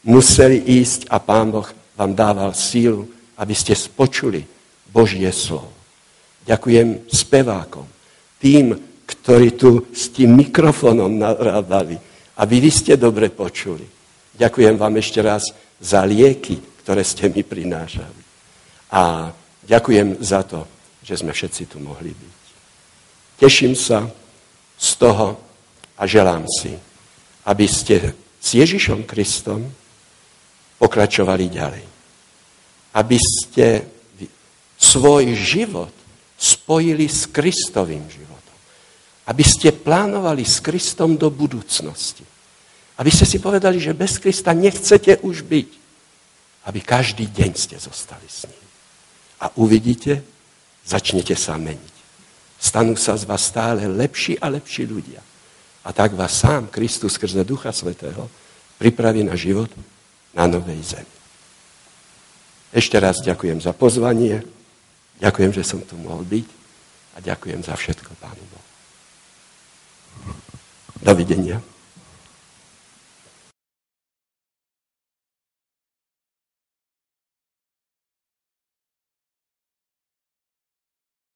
Speaker 1: museli ísť a Pán Boh vám dával sílu, aby ste spočuli Božie slovo. Ďakujem spevákom, tým, ktorí tu s tým mikrofónom narábali, aby vy ste dobre počuli. Ďakujem vám ešte raz za lieky, ktoré ste mi prinášali. A ďakujem za to, že sme všetci tu mohli byť. Teším sa z toho a želám si, aby ste s Ježišom Kristom pokračovali ďalej. Aby ste svoj život spojili s Kristovým životom. Aby ste plánovali s Kristom do budúcnosti. Aby ste si povedali, že bez Krista nechcete už byť. Aby každý deň ste zostali s ním. A uvidíte, začnete sa meniť. Stanú sa z vás stále lepší a lepší ľudia. A tak vás sám Kristus skrze Ducha Svetého pripraví na život na novej zemi. Ešte raz ďakujem za pozvanie, ďakujem, že som tu mohol byť a ďakujem za všetko Pánu Bohu. Dovidenia.